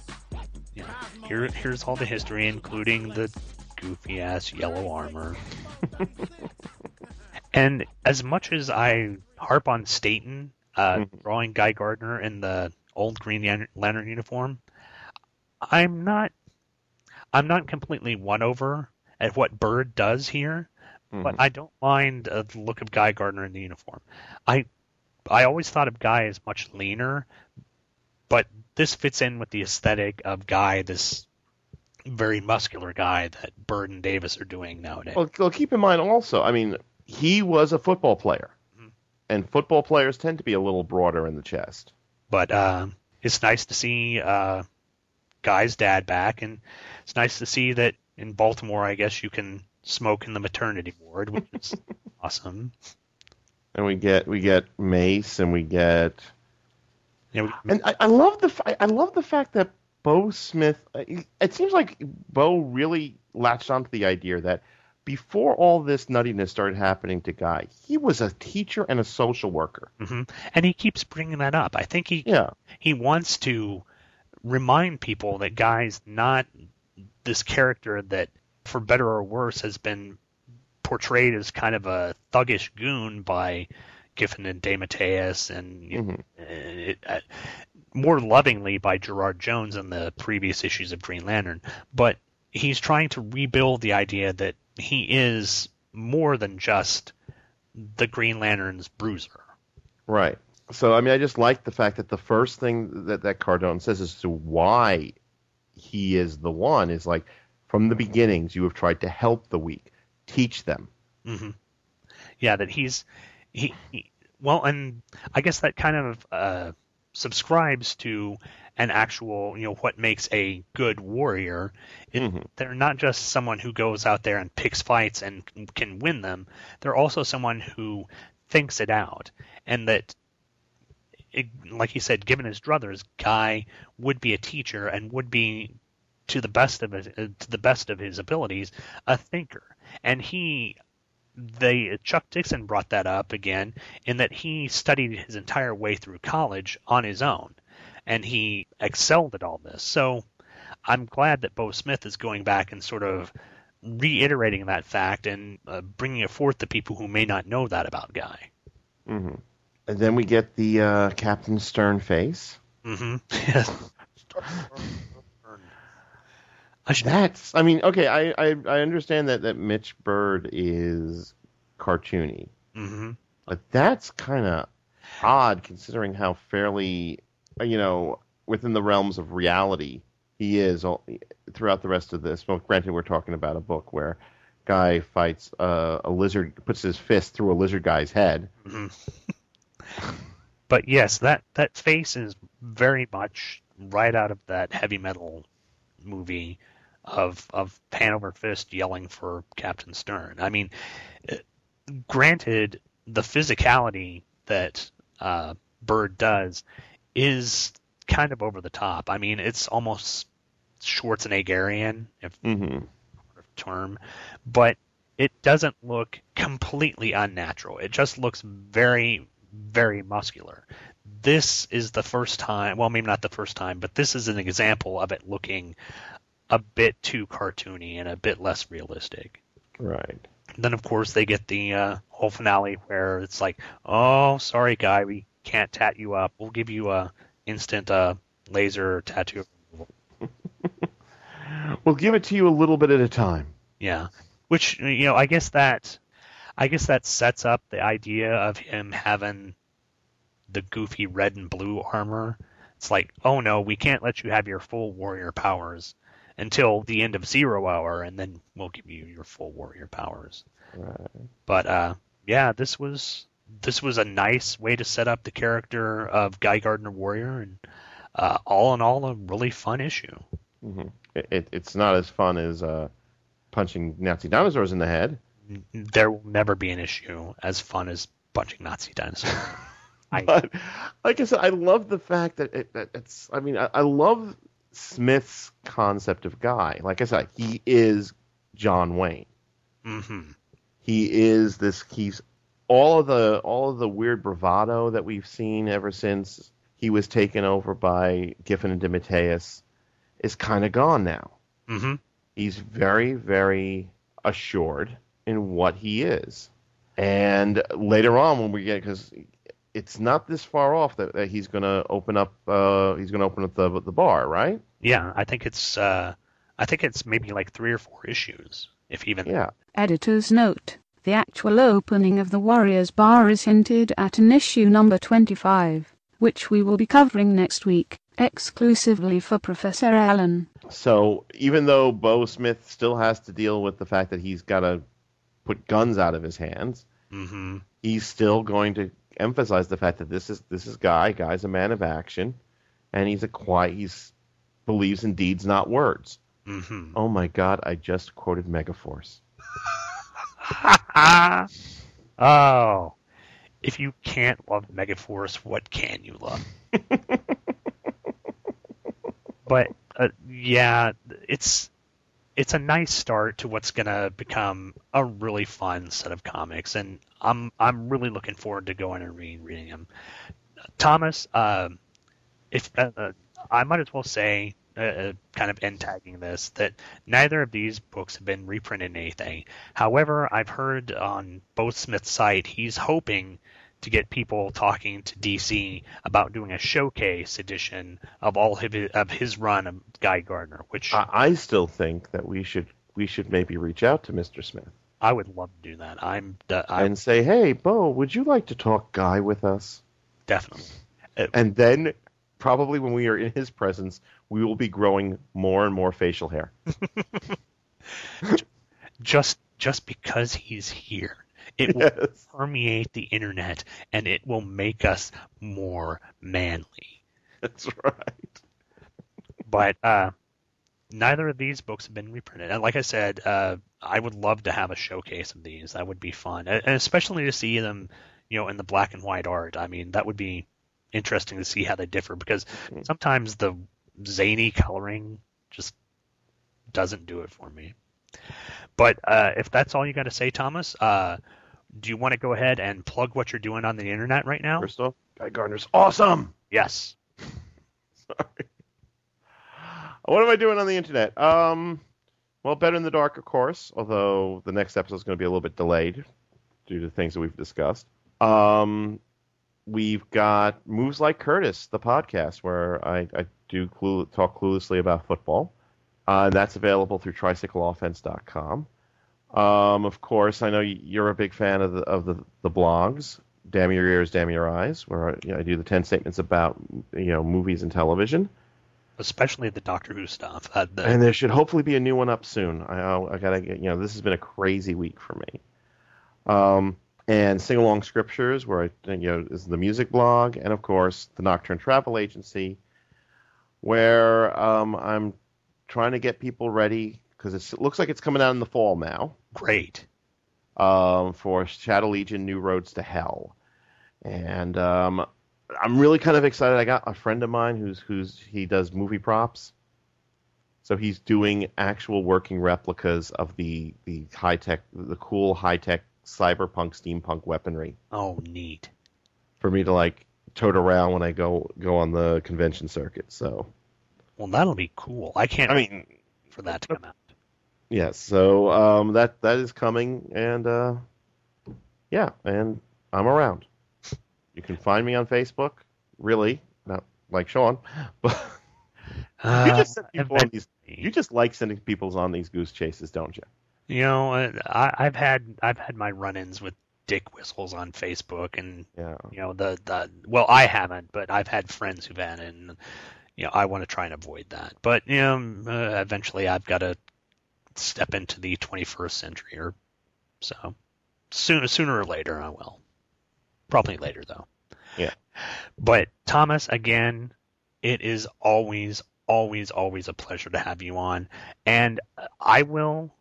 Yeah. Here, here's all the history, including the goofy ass yellow armor. and as much as I harp on Staton uh, drawing Guy Gardner in the old Green Lantern uniform, I'm not. I'm not completely won over at what Byrd does here, but I don't mind uh, the look of Guy Gardner in the uniform. I I always thought of Guy as much leaner, but this fits in with the aesthetic of Guy, this very muscular guy that Byrd and Davis are doing nowadays. Well, well, keep in mind also. I mean, he was a football player, and football players tend to be a little broader in the chest. But uh, it's nice to see uh, Guy's dad back, and it's nice to see that in Baltimore, I guess you can smoke in the maternity ward, which is awesome. And we get we get Mace, and we get. You know, And I, I love the I love the fact that Beau Smith. uh, It seems like Beau really latched onto the idea that before all this nuttiness started happening to Guy, he was a teacher and a social worker. hmm And he keeps bringing that up. I think he Yeah. he wants to remind people that Guy's not this character that, for better or worse, has been portrayed as kind of a thuggish goon by Giffen and DeMatteis, and know, it, uh, more lovingly by Gerard Jones in the previous issues of Green Lantern. But he's trying to rebuild the idea that he is more than just the Green Lantern's bruiser. Right. So I mean, I just like the fact that the first thing that that Cardone says as to why he is the one is like from the beginnings you have tried to help the weak, teach them. hmm Yeah, that he's he, he well, and I guess that kind of uh, subscribes to an actual, you know, what makes a good warrior. It, They're not just someone who goes out there and picks fights and can win them. They're also someone who thinks it out, and that. It, like you said, given his druthers, Guy would be a teacher and would be to the best of his, uh, to the best of his abilities, a thinker. And he, they Chuck Dixon brought that up again in that he studied his entire way through college on his own, and he excelled at all this. So I'm glad that Beau Smith is going back and sort of reiterating that fact and uh, bringing it forth to people who may not know that about Guy. hmm And then we get the uh, Captain Stern face. Mm-hmm. That's. I mean, okay. I, I I understand that that Mitch Byrd is cartoony, Mm-hmm. but that's kind of odd considering how fairly, you know, within the realms of reality he is all, throughout the rest of this. Well, granted, we're talking about a book where guy fights uh, a lizard, puts his fist through a lizard guy's head. Mhm. but yes, that that face is very much right out of that heavy metal movie of of hand over fist yelling for Captain Stern. I mean, granted, the physicality that uh, Byrd does is kind of over the top. I mean, it's almost Schwarzeneggerian, if Mm-hmm. term, but it doesn't look completely unnatural. It just looks very, very muscular. This is the first time, well, maybe not the first time, but this is an example of it looking a bit too cartoony and a bit less realistic. Right. Then, of course, they get the uh, whole finale where it's like, "Oh, sorry, guy, we can't tat you up. We'll give you a instant uh, laser tattoo." We'll give it to you a little bit at a time. Yeah, which you know, I guess that, I guess that sets up the idea of him having the goofy red and blue armor. It's like, oh no, we can't let you have your full warrior powers until the end of Zero Hour, and then we'll give you your full warrior powers. Right. But uh, yeah, this was this was a nice way to set up the character of Guy Gardner Warrior, and uh, all in all, a really fun issue. hmm It, it, it's not as fun as uh, punching Nazi dinosaurs in the head. There will never be an issue as fun as punching Nazi dinosaurs. I, But like I said, I love the fact that, it, that it's. I mean, I, I love Smith's concept of guy. Like I said, he is John Wayne. hmm He is this. He's all of the all of the weird bravado that we've seen ever since he was taken over by Giffen and DeMatteis is kind of gone now. hmm He's very, very assured in what he is. And later on, when we get, because it's not this far off that, that he's going to open up, uh, he's going to open up the the bar, right? Yeah, I think it's uh, I think it's maybe like three or four issues, if even. Yeah. Editor's note. The actual opening of the Warriors Bar is hinted at in issue number 25, which we will be covering next week, exclusively for Professor Allen. So even though Beau Smith still has to deal with the fact that he's got to put guns out of his hands, hmm he's still going to emphasize the fact that this is this is guy. Guy's a man of action, and he's a quiet. He's believes in deeds, not words. hmm Oh my God! I just quoted Megaforce. oh, if you can't love Megaforce, what can you love? but uh, yeah, it's it's a nice start to what's going to become a really fun set of comics, and I'm I'm really looking forward to going and reading reading them. Thomas, uh, if uh, I might as well say, uh, uh, kind of end tagging this, that neither of these books have been reprinted in anything. However, I've heard on both Smith's site he's hoping to get people talking to DC about doing a showcase edition of all of his, of his run of Guy Gardner, which I, I still think that we should we should maybe reach out to Mr. Smith I would love to do that. I'm uh, I and say, "Hey, Beau, would you like to talk Guy with us?" definitely And then, probably when we are in his presence, we will be growing more and more facial hair. just just because he's here. It will permeate the internet and it will make us more manly. That's right. But uh, neither of these books have been reprinted. And like I said, uh, I would love to have a showcase of these. That would be fun, and especially to see them, you know, in the black and white art. I mean, that would be interesting to see how they differ because sometimes the zany coloring just doesn't do it for me. But uh, if that's all you got to say, Thomas, uh, do you want to go ahead and plug what you're doing on the internet right now? First off, Guy Gardner's awesome. Yes. Sorry. What am I doing on the internet? Um, well, Better in the Dark, of course. Although the next episode is going to be a little bit delayed due to things that we've discussed. Um, we've got Moves Like Curtis, the podcast where I, I do clue, talk cluelessly about football. Uh, that's available through tricycleoffense.com. Um, of course, I know you're a big fan of the of the, the blogs. Damn your ears, damn your eyes, where I, you know, I do the ten statements about you know movies and television. Especially the Doctor Who stuff. Uh, the, And there should hopefully be a new one up soon. I, I, gotta get, you know, this has been a crazy week for me. Um, and Sing Along Scriptures, where I, you know, is the music blog, and of course the Nocturne Travel Agency, where um, I'm trying to get people ready because it looks like it's coming out in the fall now. Great. Um, for Shadow Legion: New Roads to Hell, and um, I'm really kind of excited. I got a friend of mine who's who's he does movie props. So he's doing actual working replicas of the the high tech, the cool high tech cyberpunk steampunk weaponry oh, neat. for me to like tote around when I go go on the convention circuit. So Well, that'll be cool. I can't. I mean, for that to come out. Yes, so um, that that is coming, and uh, yeah, and I'm around. You can find me on Facebook. Really, not like Sean, but you just send people on these. You just like sending people on these goose chases, don't you? You know, uh, I, I've had I've had my run-ins with dick whistles on Facebook, and Yeah. you know the the well, I haven't, but I've had friends who've had it, and you know I want to try and avoid that. But you know, uh, eventually I've got to step into the 21st century, or so sooner sooner or later I will. Probably later though. Yeah. But Thomas, again, it is always, always, always a pleasure to have you on, and I will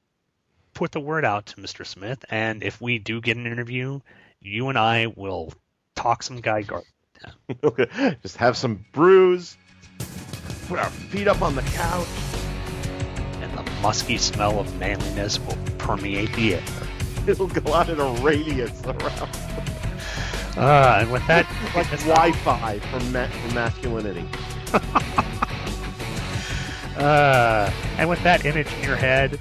put the word out to Mr. Smith, and if we do get an interview, you and I will talk some guy guard. Okay, just have some brews, put our feet up on the couch, musky smell of manliness will permeate the air. It'll go out in a radius around. Uh, and with that, like Wi-Fi for, ma- for masculinity. Uh, and with that image in your head,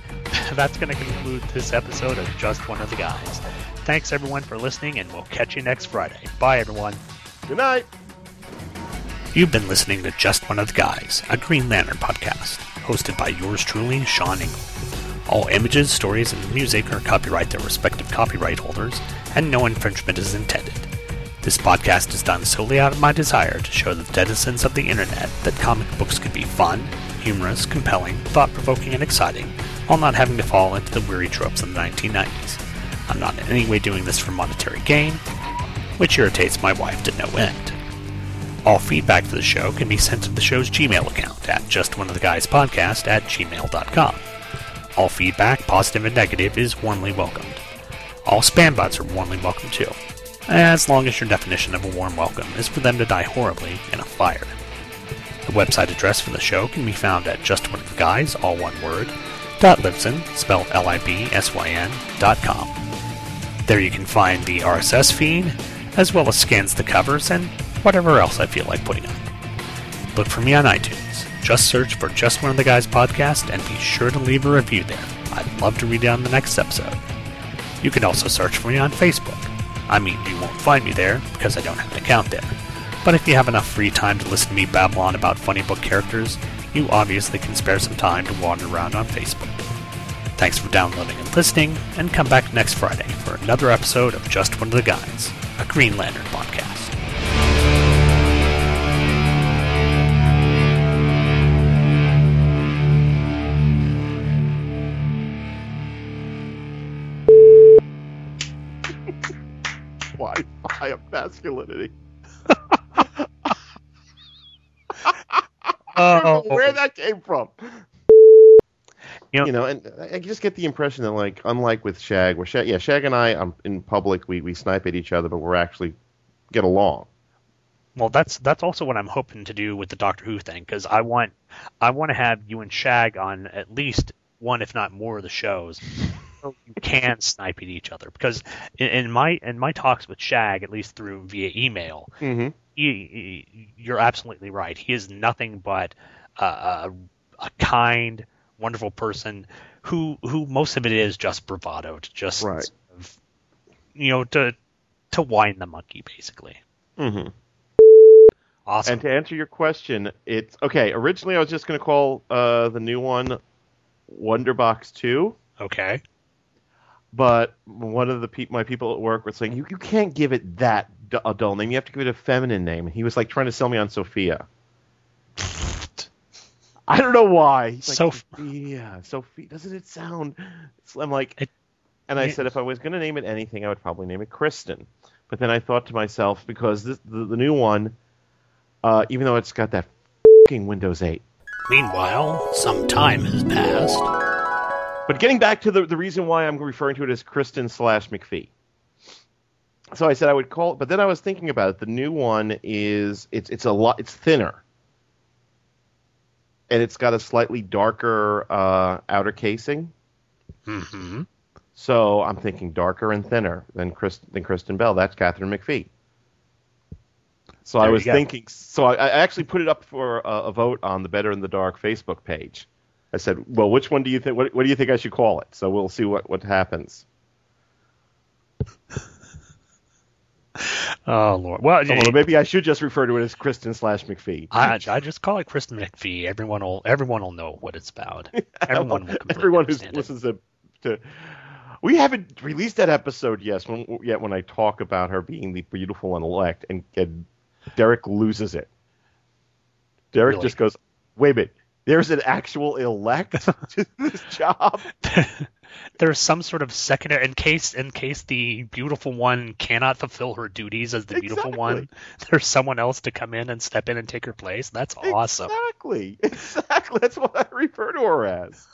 that's going to conclude this episode of Just One of the Guys. Thanks everyone for listening, and we'll catch you next Friday. Bye, everyone. Good night. You've been listening to Just One of the Guys, a Green Lantern podcast, hosted by yours truly, Sean Engel. All images, stories, and music are copyright their respective copyright holders, and no infringement is intended. This podcast is done solely out of my desire to show the denizens of the internet that comic books can be fun, humorous, compelling, thought-provoking, and exciting, while not having to fall into the weary tropes of the 1990s. I'm not in any way doing this for monetary gain, which irritates my wife to no end. All feedback for the show can be sent to the show's Gmail account at justoneoftheguyspodcast at gmail.com. All feedback, positive and negative, is warmly welcomed. All spam bots are warmly welcome too, as long as your definition of a warm welcome is for them to die horribly in a fire. The website address for the show can be found at justoneoftheguys, all one word, www.libsyn, spelled L-I-B-S-Y-N, dot com. There you can find the RSS feed, as well as scans the covers and whatever else I feel like putting up. Look for me on iTunes. Just search for Just One of the Guys podcast and be sure to leave a review there. I'd love to read it on the next episode. You can also search for me on Facebook. I mean, you won't find me there because I don't have an account there. But if you have enough free time to listen to me babble on about funny book characters, you obviously can spare some time to wander around on Facebook. Thanks for downloading and listening, and come back next Friday for another episode of Just One of the Guys, a Green Lantern podcast. Wi-Fi of masculinity. I don't know where that came from. You know, and I just get the impression that, like, unlike with Shag, where Shag, yeah, Shag and I, um, in public, we, we snipe at each other, but we're actually get along. Well, that's that's also what I'm hoping to do with the Doctor Who thing because I want I want to have you and Shag on at least one, if not more, of the shows. You can snipe at each other because in, in my in my talks with Shag, at least through via email, Mm-hmm. he, he- you're absolutely right. He is nothing but a, a, a kind, wonderful person who who most of it is just bravado to just Right. sort of, you know to to wind the monkey basically. Mm-hmm. Awesome. And to answer your question, it's okay. Originally, I was just going to call uh, the new one Wonderbox Two. Okay. But one of the pe- my people at work were saying you, you can't give it that d- a dull name. You have to give it a feminine name. He was like trying to sell me on Sophia. I don't know why. He's like, Soph- Sophia, Sophia. Doesn't it sound? So I'm like, and I yeah. said if I was going to name it anything, I would probably name it Kristen. But then I thought to myself because this, the, the new one, uh, even though it's got that fucking Windows 8. Meanwhile, some time has passed. But getting back to the the reason why I'm referring to it as Kristen slash McPhee. So I said I would call it, but then I was thinking about it. The new one is it's it's a lot it's thinner, and it's got a slightly darker uh, outer casing. Mm-hmm. So I'm thinking darker and thinner than Chris than Kristen Bell. That's Katharine McPhee. So I There you was thinking. So I, I actually put it up for a, a vote on the Better in the Dark Facebook page. I said, "Well, which one do you think? What, what do you think I should call it?" So we'll see what what happens. Oh lord. Well, maybe I should just refer to it as Kristen slash McPhee. I, I just call it Kristen McPhee. Everyone will everyone will know what it's about. Everyone will Everyone who listens to, to we haven't released that episode yet. When yet when I talk about her being the beautiful and elect, and, and Derrick loses it. Derrick Really? just goes, "Wait a minute, there's an actual elect to this job." There's some sort of secondary in case in case the beautiful one cannot fulfill her duties as the beautiful one. There's someone else to come in and step in and take her place. That's awesome. Exactly, exactly. That's what I refer to her as.